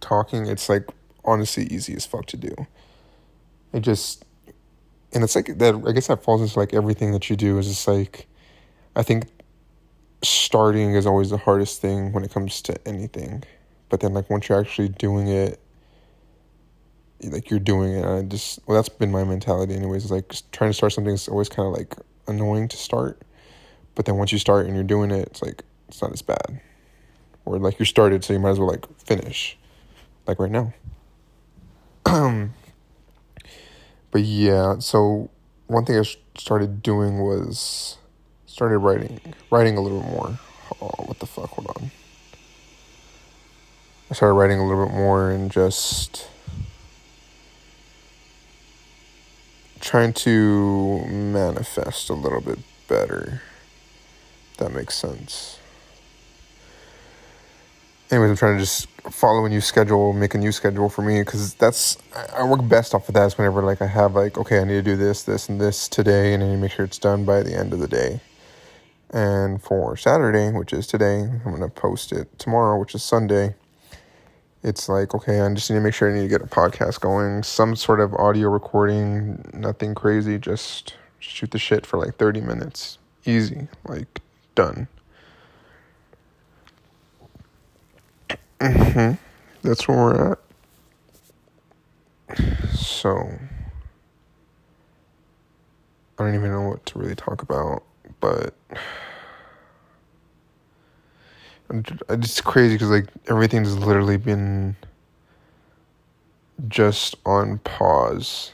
talking. It's like honestly easy as fuck to do. It just, and it's like that. I guess that falls into like everything that you do is just like I think starting is always the hardest thing when it comes to anything. But then like once you're actually doing it like you're doing it, I just well that's been my mentality anyways. Like trying to start something is always kind of like annoying to start, but then once you start and you're doing it, it's like it's not as bad. Or like you started, so you might as well like finish, like right now. but yeah, so one thing I started doing was started writing writing a little more. Oh, what the fuck? Hold on. I started writing a little bit more and just trying to manifest a little bit better. that makes sense. Anyways, I'm trying to just follow a new schedule, make a new schedule for me because that's I work best off of that. Is whenever like I have like okay, I need to do this, this, and this today, and I need to make sure it's done by the end of the day And for Saturday, which is today, I'm going to post it tomorrow, which is Sunday. It's like, okay, I just need to make sure I need to get a podcast going, some sort of audio recording, nothing crazy, just shoot the shit for like 30 minutes. Easy, like done. Mm-hmm. That's where we're at. So, I don't even know what to really talk about, but it's crazy because like everything's literally been just on pause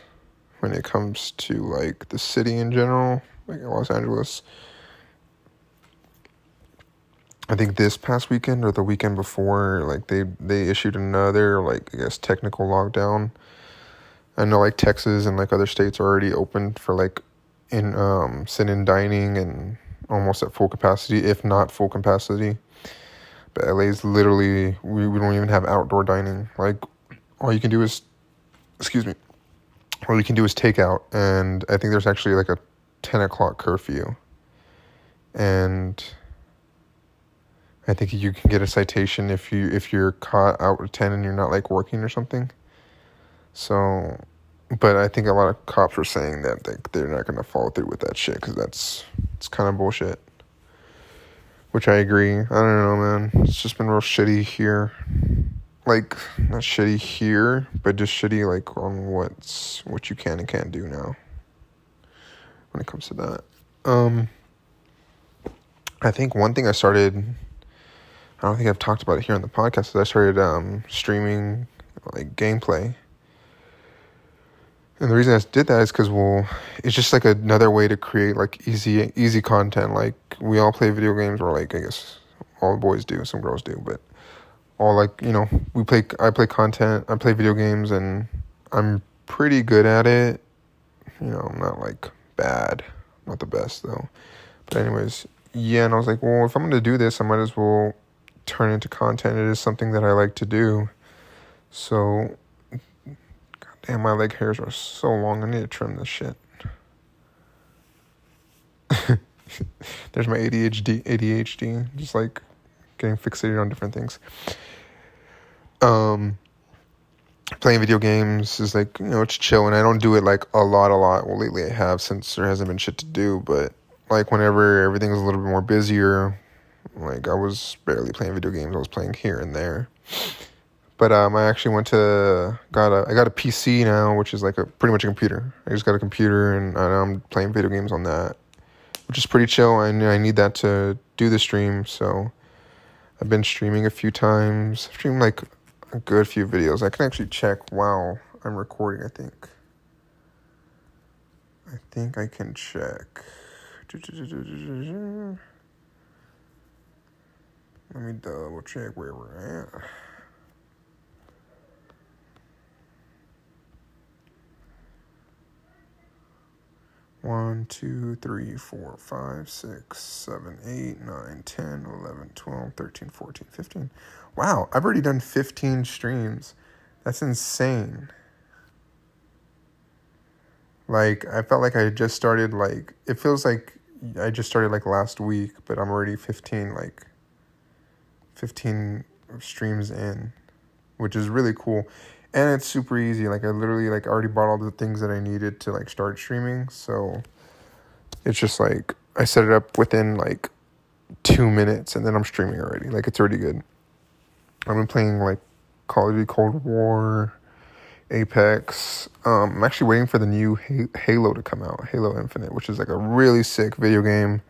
when it comes to like the city in general, like Los Angeles. I think this past weekend or the weekend before, like they they issued another like I guess technical lockdown. I know like Texas and like other states are already open for like in um sit-in dining and almost at full capacity, if not full capacity. But LA is literally we, we don't even have outdoor dining. Like all you can do is excuse me. All you can do is takeout and I think there's actually like a ten o'clock curfew. And I think you can get a citation if you if you're caught out with ten and you're not like working or something. So but I think a lot of cops were saying that they, they're not going to follow through with that shit because that's it's kind of bullshit. Which I agree. I don't know, man. It's just been real shitty here. Like not shitty here, but just shitty like on what's what you can and can't do now. When it comes to that, um, I think one thing I started. I don't think I've talked about it here on the podcast. Is I started um, streaming like gameplay and the reason I did that is because well, it's just like another way to create like easy easy content. Like we all play video games, or like I guess all the boys do, some girls do, but all like you know we play. I play content. I play video games, and I'm pretty good at it. You know, I'm not like bad, not the best though. But anyways, yeah. And I was like, well, if I'm gonna do this, I might as well turn into content. It is something that I like to do. So Damn, my leg hairs are so long. I need to trim this shit. There's my ADHD, ADHD, just like getting fixated on different things. Um, playing video games is like you know it's chill, and I don't do it like a lot, a lot. Well, lately I have since there hasn't been shit to do, but like whenever everything's a little bit more busier, like I was barely playing video games. I was playing here and there. But um, I actually went to got a I got a PC now, which is like a pretty much a computer. I just got a computer and I'm playing video games on that, which is pretty chill. I I need that to do the stream, so I've been streaming a few times. I've streamed like a good few videos. I can actually check while I'm recording. I think. I think I can check. Let me double check where we're at. One, two, three, four, five, six, seven, eight, nine, ten, eleven, twelve, thirteen, fourteen, fifteen. Wow, I've already done 15 streams. That's insane. Like, I felt like I just started, like, it feels like I just started, like, last week, but I'm already 15, like, 15 streams in, which is really cool and it's super easy. Like I literally like already bought all the things that I needed to like start streaming. So it's just like I set it up within like two minutes and then I'm streaming already. Like it's already good. I've been playing like Call of Duty Cold War, Apex. Um, I'm actually waiting for the new Halo to come out, Halo Infinite, which is like a really sick video game.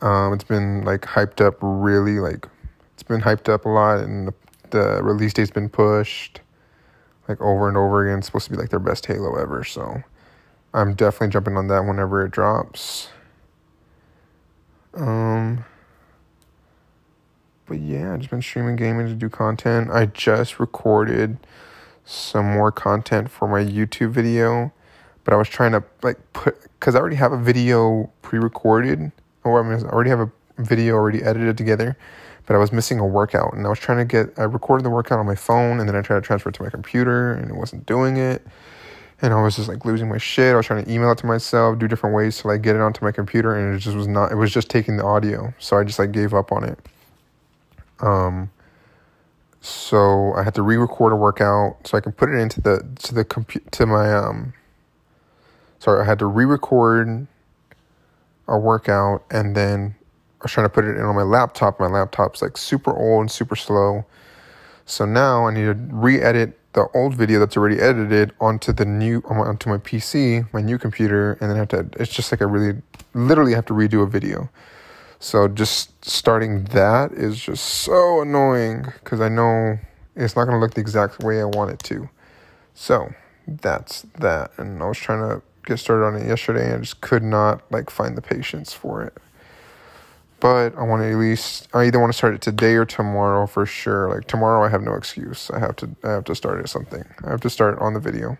Um, it's been like hyped up really like it's been hyped up a lot and the, the release date's been pushed like over and over again. It's supposed to be like their best Halo ever. So I'm definitely jumping on that whenever it drops. Um, but yeah, I've just been streaming gaming to do content. I just recorded some more content for my YouTube video, but I was trying to like put because I already have a video pre-recorded, or I mean, I already have a video already edited together but I was missing a workout and I was trying to get I recorded the workout on my phone and then I tried to transfer it to my computer and it wasn't doing it. and I was just like losing my shit. I was trying to email it to myself, do different ways to like get it onto my computer, and it just was not. It was just taking the audio, so I just like gave up on it. Um. So I had to re-record a workout so I can put it into the to the compu- to my um. Sorry, I had to re-record a workout and then was trying to put it in on my laptop. My laptop's like super old and super slow. So now I need to re-edit the old video that's already edited onto the new um, onto my PC, my new computer, and then I have to. It's just like I really, literally have to redo a video. So just starting that is just so annoying because I know it's not gonna look the exact way I want it to. So that's that, and I was trying to get started on it yesterday, and I just could not like find the patience for it but I want to at least I either want to start it today or tomorrow for sure. Like tomorrow, I have no excuse. I have to I have to start at something. I have to start on the video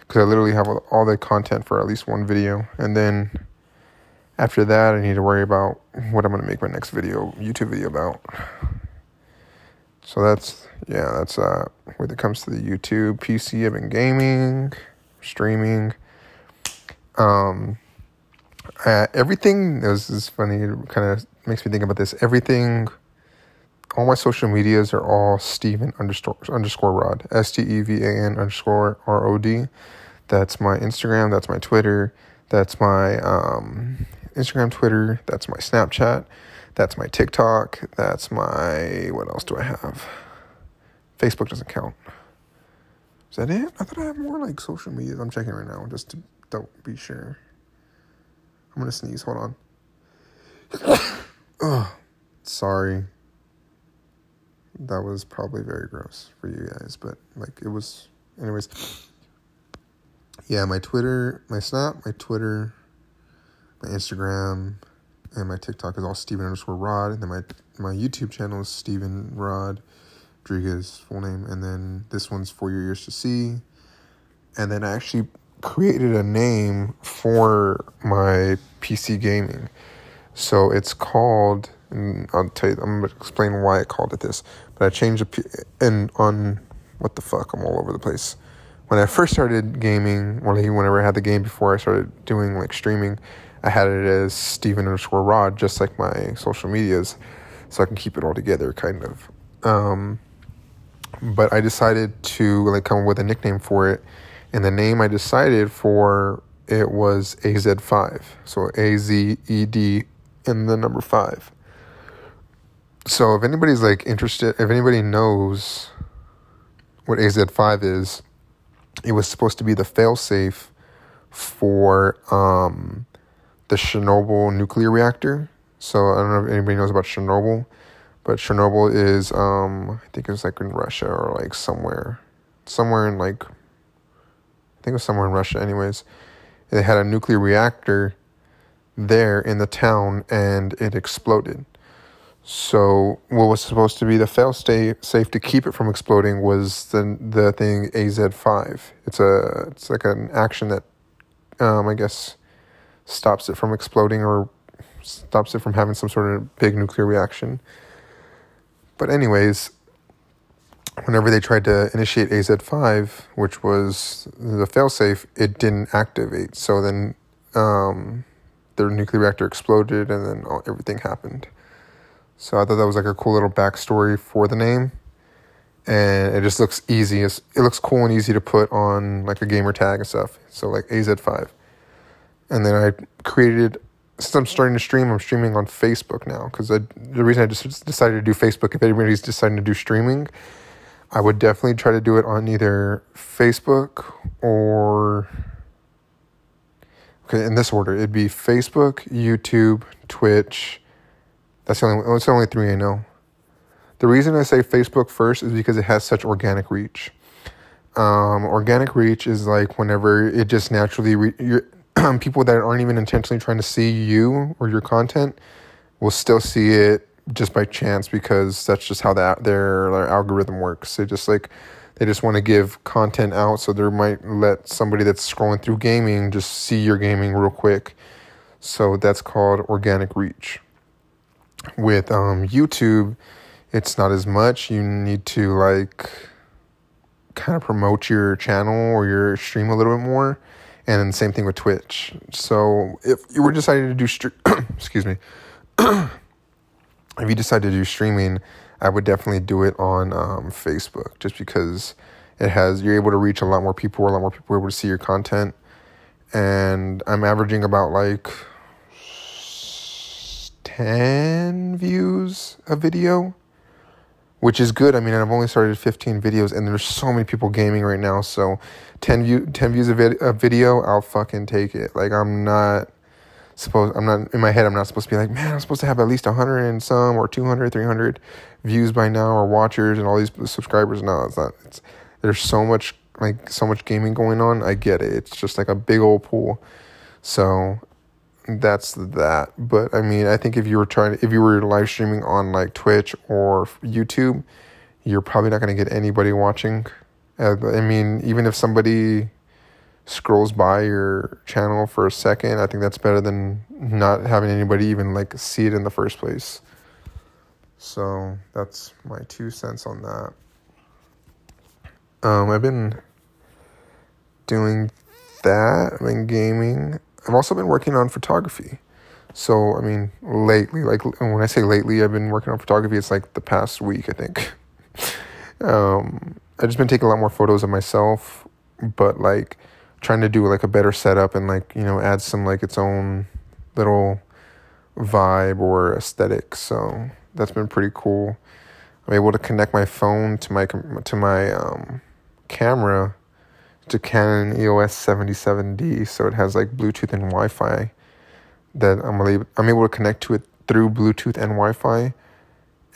because I literally have all the content for at least one video, and then after that, I need to worry about what I'm gonna make my next video YouTube video about. So that's yeah, that's uh when it comes to the YouTube PC. I've been gaming, streaming. Um, uh, everything this is funny. It kind of makes me think about this. Everything, all my social medias are all Stevan underscore underscore Rod. S T E V A N underscore R O D. That's my Instagram. That's my Twitter. That's my um, Instagram, Twitter. That's my Snapchat. That's my TikTok. That's my what else do I have? Facebook doesn't count. Is that it? I thought I had more like social medias. I'm checking right now just to don't be sure. I'm gonna sneeze. Hold on. oh, sorry. That was probably very gross for you guys, but like it was. Anyways, yeah, my Twitter, my Snap, my Twitter, my Instagram, and my TikTok is all Stevan underscore Rod, and then my my YouTube channel is Stevan Rod Rodriguez, full name, and then this one's for your ears to see, and then I actually created a name for my PC gaming. So it's called, and I'll tell you, I'm to explain why I called it this. But I changed the, and on, what the fuck, I'm all over the place. When I first started gaming, like whenever I had the game before I started doing like streaming, I had it as Stevan underscore Rod, just like my social medias, so I can keep it all together, kind of. Um, but I decided to like come up with a nickname for it and the name I decided for it was AZ5. So A Z E D and the number 5. So if anybody's like interested, if anybody knows what AZ5 is, it was supposed to be the failsafe for um, the Chernobyl nuclear reactor. So I don't know if anybody knows about Chernobyl, but Chernobyl is um, I think it's like in Russia or like somewhere, somewhere in like think it was somewhere in Russia, anyways. They had a nuclear reactor there in the town and it exploded. So what was supposed to be the fail safe to keep it from exploding was the the thing AZ5. It's a it's like an action that um, I guess stops it from exploding or stops it from having some sort of big nuclear reaction. But anyways, whenever they tried to initiate AZ5, which was the failsafe, it didn't activate. So then um, their nuclear reactor exploded and then all, everything happened. So I thought that was like a cool little backstory for the name. And it just looks easy. It looks cool and easy to put on like a gamer tag and stuff. So like AZ5. And then I created since I'm starting to stream, I'm streaming on Facebook now because the reason I just decided to do Facebook, if anybody's deciding to do streaming, I would definitely try to do it on either Facebook or okay, in this order. It'd be Facebook, YouTube, Twitch. That's the only that's the only three I know. The reason I say Facebook first is because it has such organic reach. Um, organic reach is like whenever it just naturally re- people that aren't even intentionally trying to see you or your content will still see it just by chance because that's just how that their, their algorithm works. They just like they just want to give content out, so they might let somebody that's scrolling through gaming just see your gaming real quick. So that's called organic reach. With um, YouTube, it's not as much. You need to like kind of promote your channel or your stream a little bit more. And same thing with Twitch. So if you were deciding to do stream, excuse me, if you decide to do streaming, I would definitely do it on um, Facebook, just because it has you're able to reach a lot more people, a lot more people are able to see your content. And I'm averaging about like 10 views a video, which is good. I mean, I've only started 15 videos and there's so many people gaming right now. So 10 view 10 views a, vid- a video, I'll fucking take it. Like I'm not supposed I'm not in my head I'm not supposed to be like, man, I'm supposed to have at least 100 and some or 200, 300 views by now or watchers and all these subscribers. No, it's not. It's there's so much like so much gaming going on. I get it. It's just like a big old pool. So that's that. But I mean, I think if you were trying, if you were live streaming on like Twitch or YouTube, you're probably not going to get anybody watching. Uh, I mean, even if somebody scrolls by your channel for a second, I think that's better than not having anybody even like see it in the first place. So that's my two cents on that. Um, I've been doing that. I've been gaming. I've also been working on photography. So, I mean, lately, like when I say lately, I've been working on photography, it's like the past week, I think. um, I've just been taking a lot more photos of myself, but like trying to do like a better setup and like, you know, add some like its own little vibe or aesthetic. So that's been pretty cool. I'm able to connect my phone to my to my um, camera to Canon EOS 77D, so it has like Bluetooth and Wi-Fi that I'm able I'm able to connect to it through Bluetooth and Wi-Fi,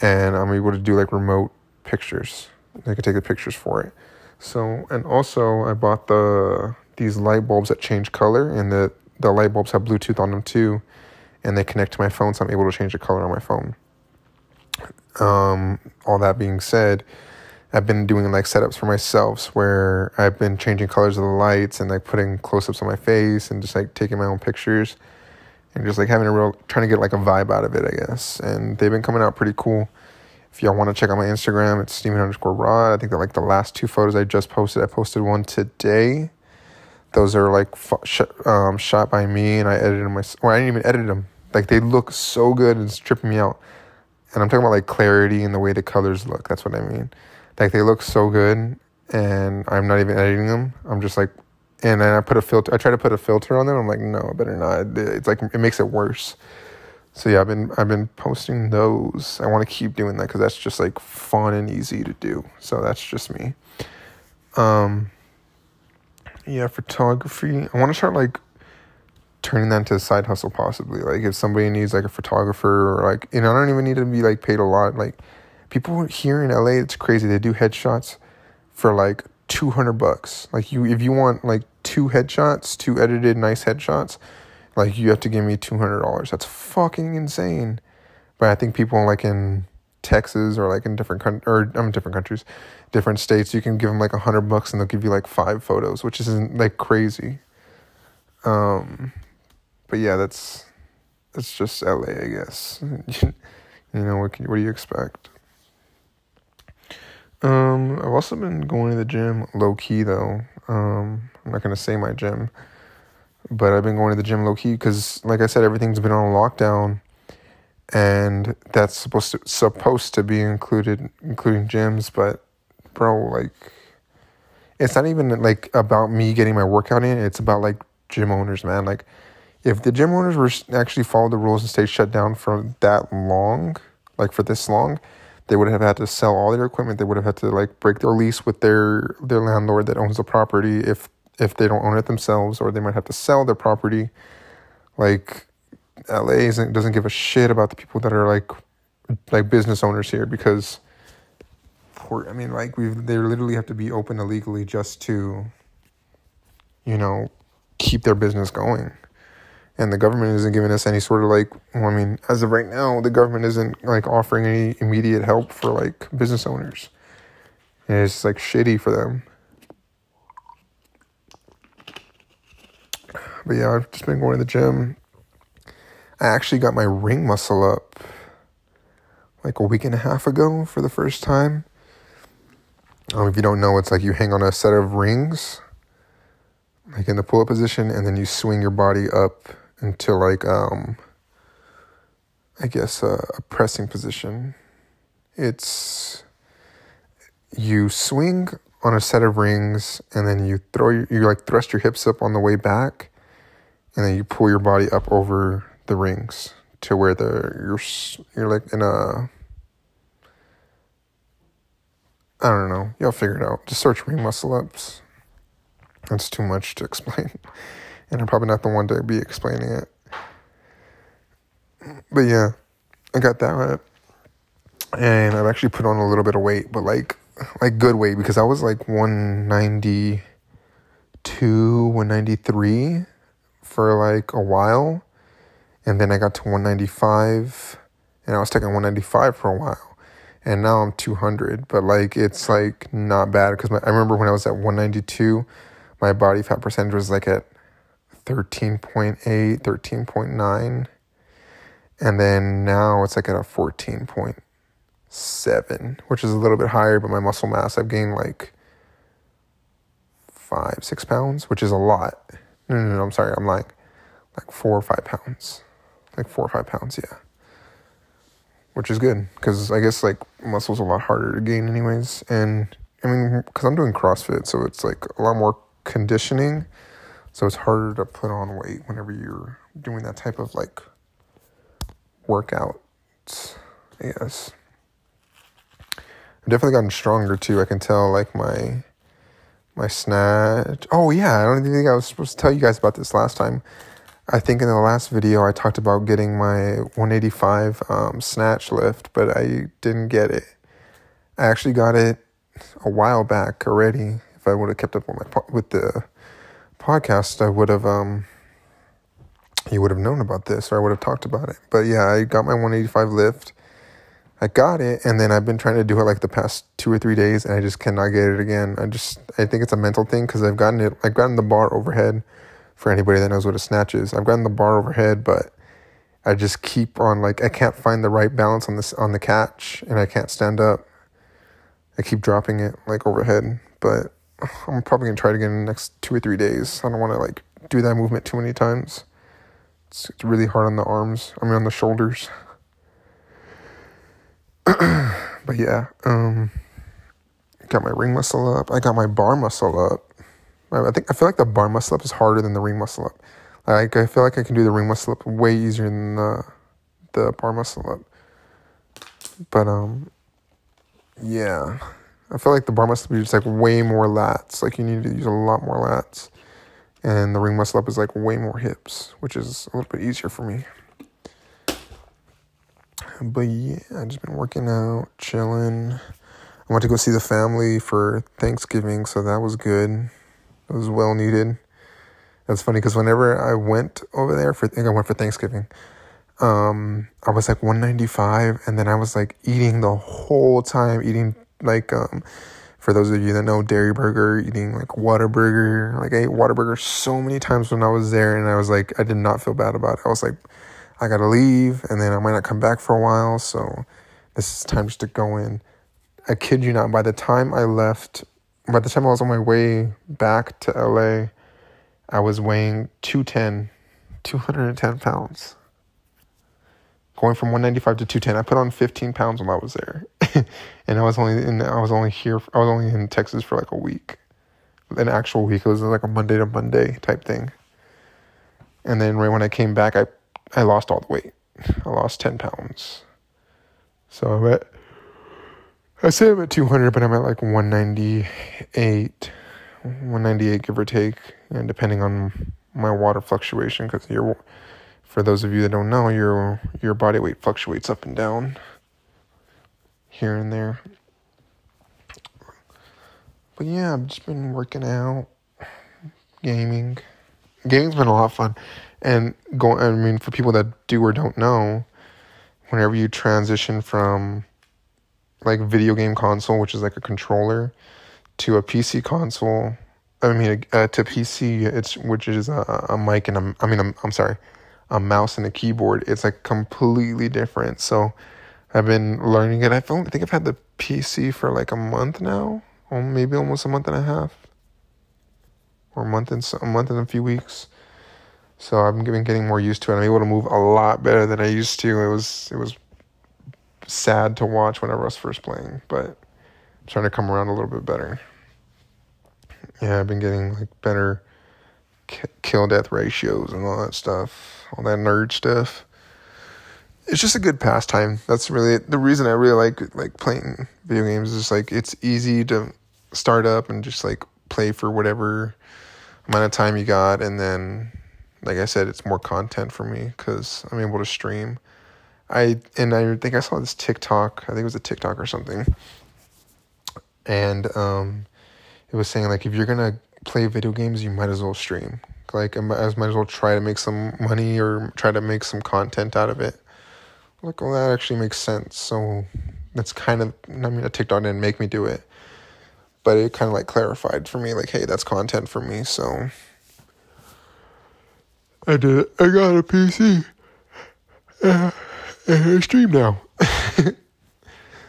and I'm able to do like remote pictures. I can take the pictures for it. So and also I bought the these light bulbs that change color, and the the light bulbs have Bluetooth on them too, and they connect to my phone, so I'm able to change the color on my phone. Um, all that being said I've been doing like setups for myself where I've been changing colors of the lights and like putting close ups on my face and just like taking my own pictures and just like having a real trying to get like a vibe out of it, I guess. And they've been coming out pretty cool. If y'all want to check out my Instagram, it's Stevan underscore Rod. I think that like the last two photos I just posted, I posted one today. Those are like sh- um, shot by me and I edited them myself. Well, I didn't even edit them. Like they look so good and it's tripping me out. And I'm talking about like clarity and the way the colors look. That's what I mean. Like they look so good, and I'm not even editing them. I'm just like, and then I put a filter. I try to put a filter on them. I'm like, no, I better not. It's like it makes it worse. So yeah, I've been I've been posting those. I want to keep doing that because that's just like fun and easy to do. So that's just me. Um. Yeah, photography. I want to start like turning that into a side hustle possibly. Like if somebody needs like a photographer or like, you know, I don't even need to be like paid a lot. Like people here in LA, it's crazy. They do headshots for like 200 bucks. Like you if you want like two headshots, two edited nice headshots, like you have to give me $200. That's fucking insane. But I think people like in Texas or like in different con- or um, different countries, different states, you can give them like a hundred bucks and they'll give you like five photos, which isn't like crazy. Um, but yeah, that's that's just LA, I guess. you know what? Can, what do you expect? Um, I've also been going to the gym low key though. Um, I'm not gonna say my gym, but I've been going to the gym low key because, like I said, everything's been on lockdown, and that's supposed to supposed to be included, including gyms. But, bro, like, it's not even like about me getting my workout in. It's about like gym owners, man. Like, if the gym owners were actually follow the rules and stayed shut down for that long, like for this long they would have had to sell all their equipment. They would have had to like break their lease with their their landlord that owns the property if if they don't own it themselves, or they might have to sell their property. Like LA isn't doesn't give a shit about the people that are like like business owners here because for I mean like we they literally have to be open illegally just to you know keep their business going. And the government isn't giving us any sort of like well, i mean as of right now the government isn't like offering any immediate help for like business owners. And it's like shitty for them. But yeah i've just been going to the gym i actually got my ring muscle up like a week and a half ago for the first time Um, if you don't know, it's like you hang on a set of rings, like in the pull up position, and then you swing your body up into like um, I guess a, a pressing position. It's you swing on a set of rings, and then you throw your, you like thrust your hips up on the way back, and then you pull your body up over the rings to where the you're you're like in a I don't know. Y'all figure it out. Just search ring muscle ups. That's too much to explain. And I'm probably not the one to be explaining it. But yeah, I got that. And I've actually put on a little bit of weight, but like like good weight because I was like 192, 193 for like a while. And then I got to 195 and I was taking 195 for a while and now I'm 200. But like it's like not bad because I remember when I was at 192, my body fat percentage was like at 13.8, 13.9, and then now it's like at a 14.7, which is a little bit higher. But my muscle mass, I've gained like five, six pounds, which is a lot. No, no, no, I'm sorry, I'm like like four or five pounds, like four or five pounds, yeah which is good because I guess like muscle's a lot harder to gain anyways. And I mean, because I'm doing CrossFit, so it's like a lot more conditioning, so it's harder to put on weight whenever you're doing that type of like workout. I guess. I've definitely gotten stronger too. I can tell like my my snatch. Oh yeah, I don't even think I was supposed to tell you guys about this last time. I think in the last video I talked about getting my 185 um, snatch lift, but I didn't get it. I actually got it a while back already. If I would have kept up with my po- with the podcast, I would have um you would have known about this or I would have talked about it. But yeah, I got my 185 lift. I got it and then I've been trying to do it like the past 2 or 3 days and I just cannot get it again. I just I think it's a mental thing cuz I've gotten it I've gotten the bar overhead for anybody that knows what a snatch is. I've gotten the bar overhead, but I just keep on like I can't find the right balance on this on the catch, and I can't stand up. I keep dropping it like overhead, but I'm probably gonna try it again in the next two or three days. I don't want to like do that movement too many times. It's, it's really hard on the arms. I mean on the shoulders. but yeah, um, got my ring muscle up. I got my bar muscle up. I think I feel like the bar muscle up is harder than the ring muscle up. Like I feel like I can do the ring muscle up way easier than the the bar muscle up. But um, yeah, I feel like the bar muscle up is like way more lats. Like you need to use a lot more lats, and the ring muscle up is like way more hips, which is a little bit easier for me. But yeah, I've just been working out, chilling. I went to go see the family for Thanksgiving, so that was good. It was well needed. That's funny because whenever I went over there for, I think I went for Thanksgiving. Um, I was like 195, and then I was like eating the whole time, eating like um, for those of you that know Dairy Burger, eating like Whataburger. Like I ate Whataburger so many times when I was there, and I was like, I did not feel bad about it. I was like, I gotta leave, and then I might not come back for a while, so this is time just to go in. I kid you not, by the time I left by the time I was on my way back to LA, I was weighing 210, 210 pounds. Going from 195 to 210. I put on 15 pounds while I was there. and I was only in I was only here I was only in Texas for like a week. An actual week. It was like a Monday to Monday type thing. And then right when I came back I I lost all the weight. I lost 10 pounds. So I'm at I say I'm at 200, but I'm at like 198, 198 give or take, and depending on my water fluctuation, because your, for those of you that don't know, your your body weight fluctuates up and down, here and there. But yeah, I've just been working out, gaming. Gaming's been a lot of fun, and going. I mean, for people that do or don't know, whenever you transition from like video game console, which is like a controller, to a PC console. I mean, uh, to PC, it's which is a, a mic and a, I mean, I'm, I'm sorry, a mouse and a keyboard. It's like completely different. So I've been learning it. I think I've had the PC for like a month now, or maybe almost a month and a half, or a month and a month and a few weeks. So I've been getting more used to it. I'm able to move a lot better than I used to. It was it was sad to watch whenever I was first playing, but I'm trying to come around a little bit better. Yeah, I've been getting like better kill death ratios and all that stuff, all that nerd stuff. It's just a good pastime. That's really the reason I really like like playing video games. Is like it's easy to start up and just like play for whatever amount of time you got, and then like I said, it's more content for me because I'm able to stream. I and I think I saw this TikTok. I think it was a TikTok or something, and um, it was saying like if you're gonna play video games, you might as well stream. Like I might as well try to make some money or try to make some content out of it. Like, well, that actually makes sense. So that's kind of I mean, a TikTok didn't make me do it, but it kind of like clarified for me, like, hey, that's content for me. So I did it. I got a PC. And I stream now.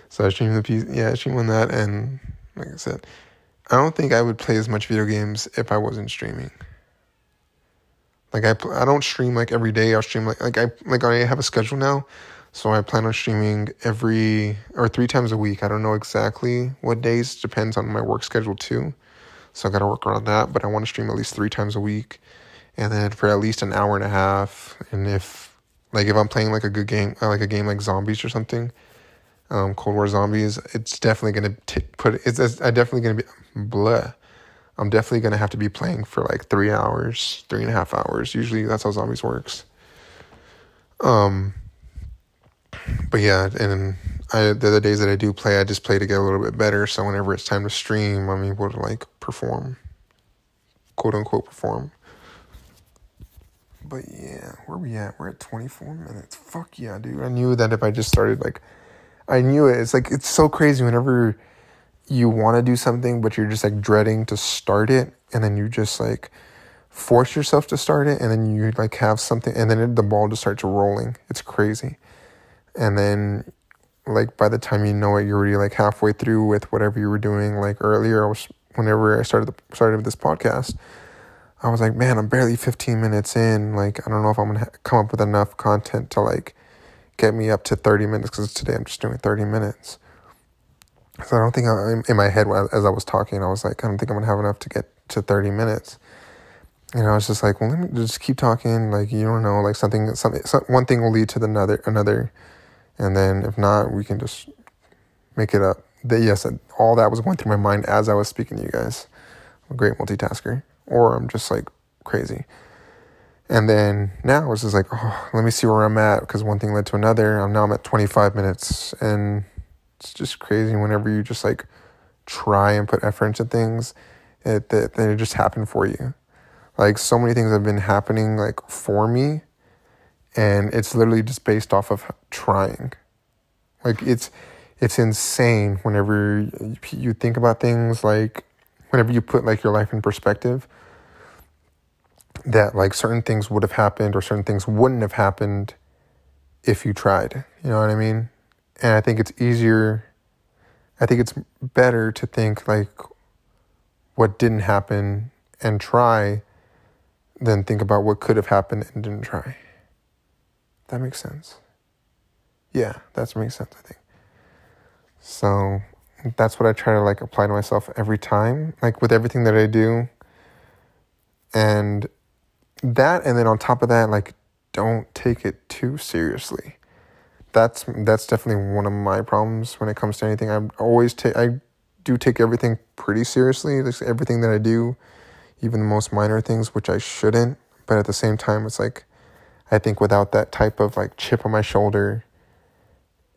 so I stream the PC. Yeah, I stream on that. And like I said, I don't think I would play as much video games if I wasn't streaming. Like I, I don't stream like every day. I'll stream like like I like I have a schedule now, so I plan on streaming every or three times a week. I don't know exactly what days. Depends on my work schedule too. So I got to work around that. But I want to stream at least three times a week and then for at least an hour and a half. And if like if I'm playing like a good game, uh, like a game like Zombies or something, um, Cold War Zombies, it's definitely gonna t- put it's, it's I definitely gonna be blah. I'm definitely gonna have to be playing for like three hours, three and a half hours. Usually that's how Zombies works. Um, but yeah, and I the other days that I do play, I just play to get a little bit better. So whenever it's time to stream, I'm able to like perform, quote unquote perform. But yeah, where we at? We're at 24 minutes. Fuck yeah, dude. I knew that if I just started like I knew it. It's like it's so crazy whenever you want to do something but you're just like dreading to start it and then you just like force yourself to start it and then you like have something and then it, the ball just starts rolling. It's crazy. And then like by the time you know it you're already like halfway through with whatever you were doing like earlier I was whenever I started the started this podcast I was like, man, I'm barely 15 minutes in. Like, I don't know if I'm gonna ha- come up with enough content to like get me up to 30 minutes because today I'm just doing 30 minutes. So I don't think I, in my head as I was talking, I was like, I don't think I'm gonna have enough to get to 30 minutes. And I was just like, well, let me just keep talking. Like, you don't know, like something, something, some, one thing will lead to the another, another, and then if not, we can just make it up. That yes, all that was going through my mind as I was speaking to you guys. I'm a great multitasker or I'm just like crazy. And then now it's just like, oh, let me see where I'm at because one thing led to another. I'm now I'm at 25 minutes, and it's just crazy. Whenever you just like try and put effort into things, it that it, it just happened for you. Like so many things have been happening like for me, and it's literally just based off of trying. Like it's it's insane whenever you think about things like whenever you put like your life in perspective that like certain things would have happened or certain things wouldn't have happened if you tried. You know what I mean? And I think it's easier I think it's better to think like what didn't happen and try than think about what could have happened and didn't try. That makes sense. Yeah, that makes sense, I think. So that's what I try to like apply to myself every time, like with everything that I do. And that, and then on top of that, like don't take it too seriously. That's that's definitely one of my problems when it comes to anything. I always take I do take everything pretty seriously. Like everything that I do, even the most minor things, which I shouldn't. But at the same time, it's like I think without that type of like chip on my shoulder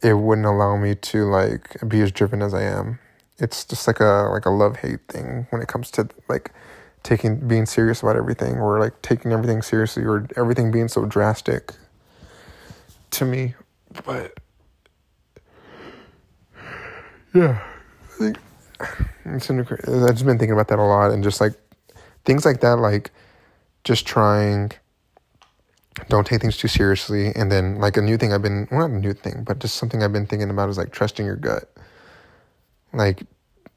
it wouldn't allow me to like be as driven as I am. It's just like a like a love hate thing when it comes to like taking being serious about everything or like taking everything seriously or everything being so drastic to me. But yeah, I think it's I've just been thinking about that a lot and just like things like that, like just trying don't take things too seriously. And then like a new thing I've been well not a new thing, but just something I've been thinking about is like trusting your gut. Like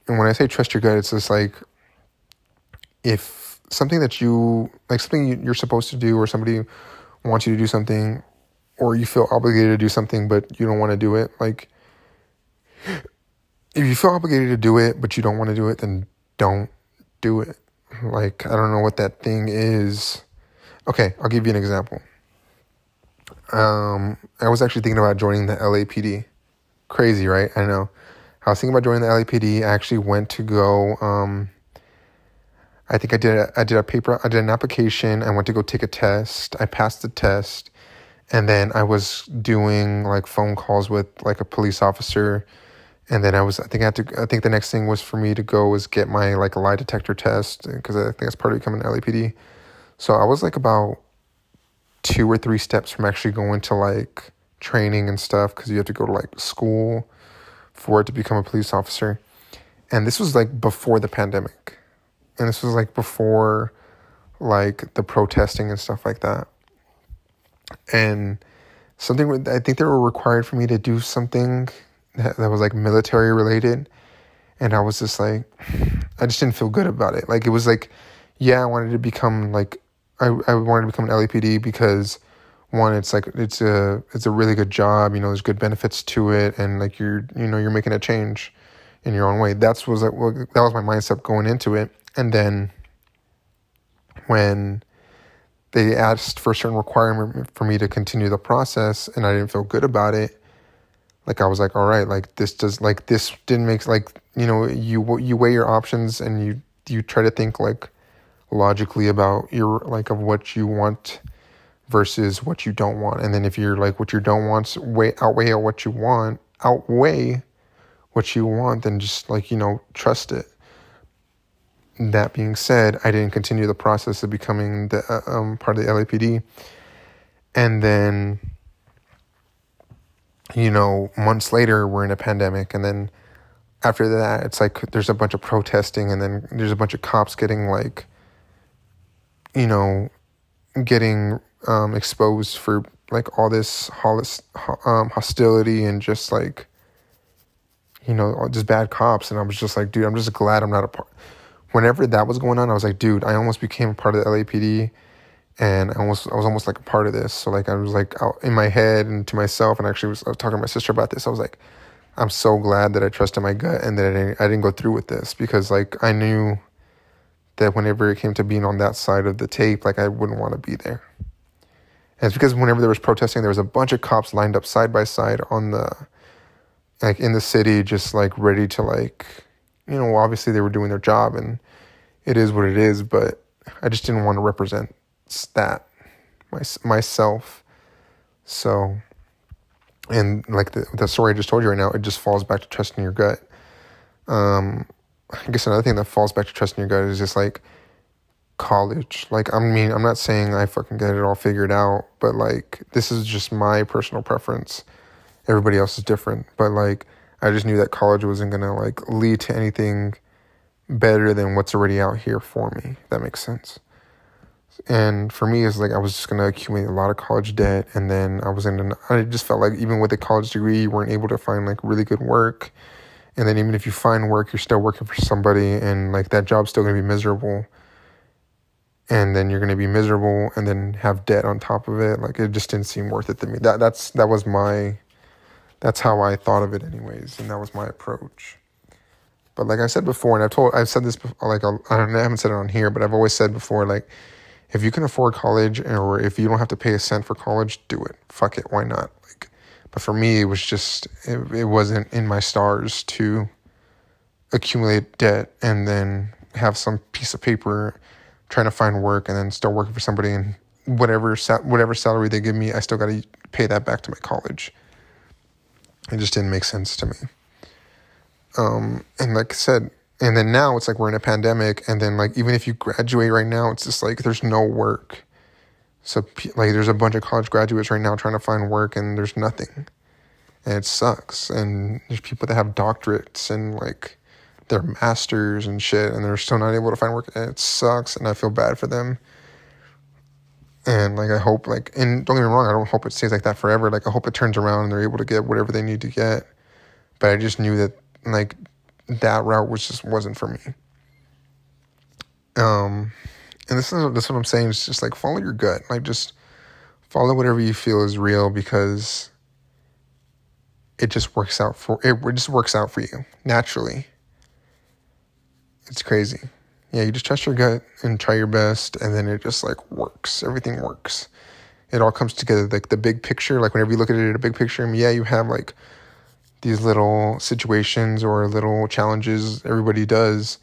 and when I say trust your gut, it's just like if something that you like something you're supposed to do, or somebody wants you to do something, or you feel obligated to do something but you don't want to do it, like if you feel obligated to do it but you don't want to do it, then don't do it. Like I don't know what that thing is. Okay, I'll give you an example. Um, I was actually thinking about joining the LAPD. Crazy, right? I know. I was thinking about joining the LAPD. I actually went to go. Um, I think I did. A, I did a paper. I did an application. I went to go take a test. I passed the test, and then I was doing like phone calls with like a police officer, and then I was. I think I had to. I think the next thing was for me to go was get my like lie detector test because I think that's part of becoming an LAPD. So I was like about two or three steps from actually going to like training and stuff because you have to go to like school for it to become a police officer. And this was like before the pandemic. And this was like before like the protesting and stuff like that. And something I think they were required for me to do something that, that was like military related. And I was just like, I just didn't feel good about it. Like it was like, yeah, I wanted to become like I, I wanted to become an LAPD because one, it's like it's a it's a really good job. You know, there's good benefits to it, and like you're you know you're making a change in your own way. That's was like well, that was my mindset going into it, and then when they asked for a certain requirement for me to continue the process, and I didn't feel good about it. Like I was like, all right, like this does like this didn't make like you know you you weigh your options and you you try to think like logically about your like of what you want versus what you don't want. And then if you're like what you don't want way outweigh what you want, outweigh what you want, then just like, you know, trust it. That being said, I didn't continue the process of becoming the uh, um, part of the LAPD. And then, you know, months later, we're in a pandemic. And then after that, it's like there's a bunch of protesting, and then there's a bunch of cops getting like you know, getting um, exposed for like all this um, hostility and just like, you know, just bad cops. And I was just like, dude, I'm just glad I'm not a part. Whenever that was going on, I was like, dude, I almost became a part of the LAPD, and I almost I was almost like a part of this. So like I was like in my head and to myself, and actually was, I was talking to my sister about this. I was like, I'm so glad that I trusted my gut and that I didn't, I didn't go through with this because like I knew that whenever it came to being on that side of the tape, like I wouldn't want to be there. And it's because whenever there was protesting, there was a bunch of cops lined up side by side on the, like in the city, just like ready to like, you know, obviously they were doing their job and it is what it is, but I just didn't want to represent that my, myself. So, and like the, the story I just told you right now, it just falls back to trusting your gut. Um, I guess another thing that falls back to trusting your gut is just like college. Like, I mean, I'm not saying I fucking get it all figured out, but like, this is just my personal preference. Everybody else is different. But like, I just knew that college wasn't gonna like lead to anything better than what's already out here for me. that makes sense. And for me, it's like I was just gonna accumulate a lot of college debt, and then I was in. An, I just felt like even with a college degree, you weren't able to find like really good work and then even if you find work you're still working for somebody and like that job's still to be miserable and then you're to be miserable and then have debt on top of it like it just didn't seem worth it to me that that's that was my that's how I thought of it anyways and that was my approach. But like I said before and I've told I've said this before, like I haven't said it on here but I've always said before like if you can afford college or if you don't have to pay a cent for college do it. Fuck it. Why not? Like, but for me, it was just, it, it wasn't in my stars to accumulate debt and then have some piece of paper trying to find work and then start working for somebody and whatever whatever salary they give me, I still got to pay that back to my college. It just didn't make sense to me. Um, and like I said, and then now it's like we're in a pandemic, and then like even if you graduate right now, it's just like there's no work. So like there's a bunch of college graduates right now trying to find work and there's nothing. And it sucks. And there's people that have doctorates and like their masters and shit and they're still not able to find work and it sucks and I feel bad for them. And like I hope like and don't get me wrong, I don't hope it stays like that forever. Like I hope it turns around and they're able to get whatever they need to get. But I just knew that like that route was just wasn't for me. Um, and this is this is what I'm saying. It's just like follow your gut. Like just follow whatever you feel is real because it just works out for it. It just works out for you naturally. It's crazy. Yeah, you just trust your gut and try your best, and then it just like works. Everything works. It all comes together. Like the big picture. Like whenever you look at it, a big picture. I mean, yeah, you have like these little situations or little challenges. Everybody does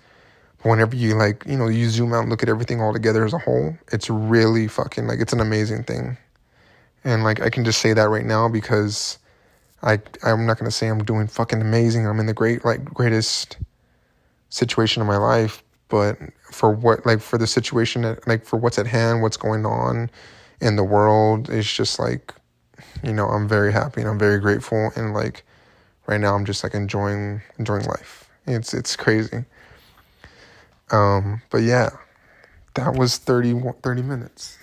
But whenever you like, you know, you zoom out and look at everything all together as a whole, it's really fucking like it's an amazing thing. And like I can just say that right now because I I'm not gonna say I'm doing fucking amazing. I'm in the great like greatest situation of my life, but for what like for the situation like for what's at hand, what's going on in the world, it's just like you know, I'm very happy and I'm very grateful and like right now I'm just like enjoying enjoying life. It's it's crazy. Um, but yeah, that was 30, 30 minutes.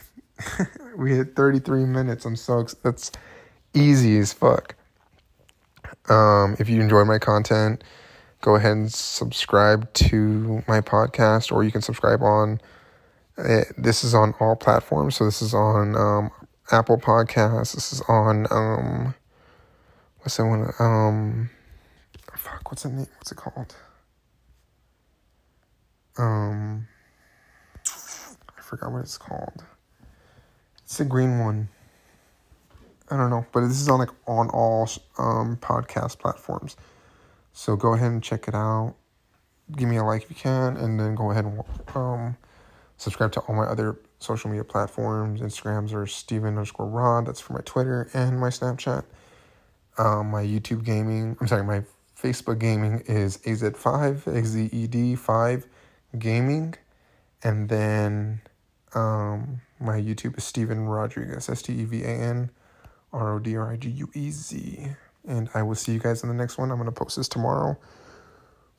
we hit 33 minutes. I'm so, that's easy as fuck. Um, if you enjoy my content, go ahead and subscribe to my podcast, or you can subscribe on. Uh, this is on all platforms. So this is on um, Apple Podcasts. This is on um, what's that one? Um, fuck, what's it name? What's it called? um I forgot what it's called. It's the green one. I don't know, but this is on like on all um podcast platforms. So go ahead and check it out. Give me a like if you can, and then go ahead and um subscribe to all my other social media platforms. Instagrams are Stevan underscore Rod. That's for my Twitter and my Snapchat. Um, my YouTube gaming. I'm sorry, my Facebook gaming is AZ5, AZED 5 gaming, and then um, my YouTube is Stevan Rodriguez, S T E V A N R O D R I G U E Z. And I will see you guys in the next one. I'm going to post this tomorrow,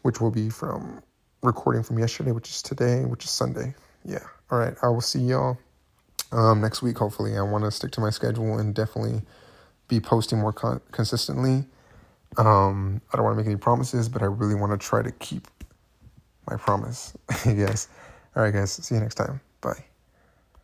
which will be from recording from yesterday, which is today, which is Sunday. Yeah. All right. I will see y'all um, next week, hopefully. I want to stick to my schedule and definitely be posting more con- consistently. Um, I don't want to make any promises, but I really want to try to keep my promise, I guess. All right, guys. See you next time. Bye.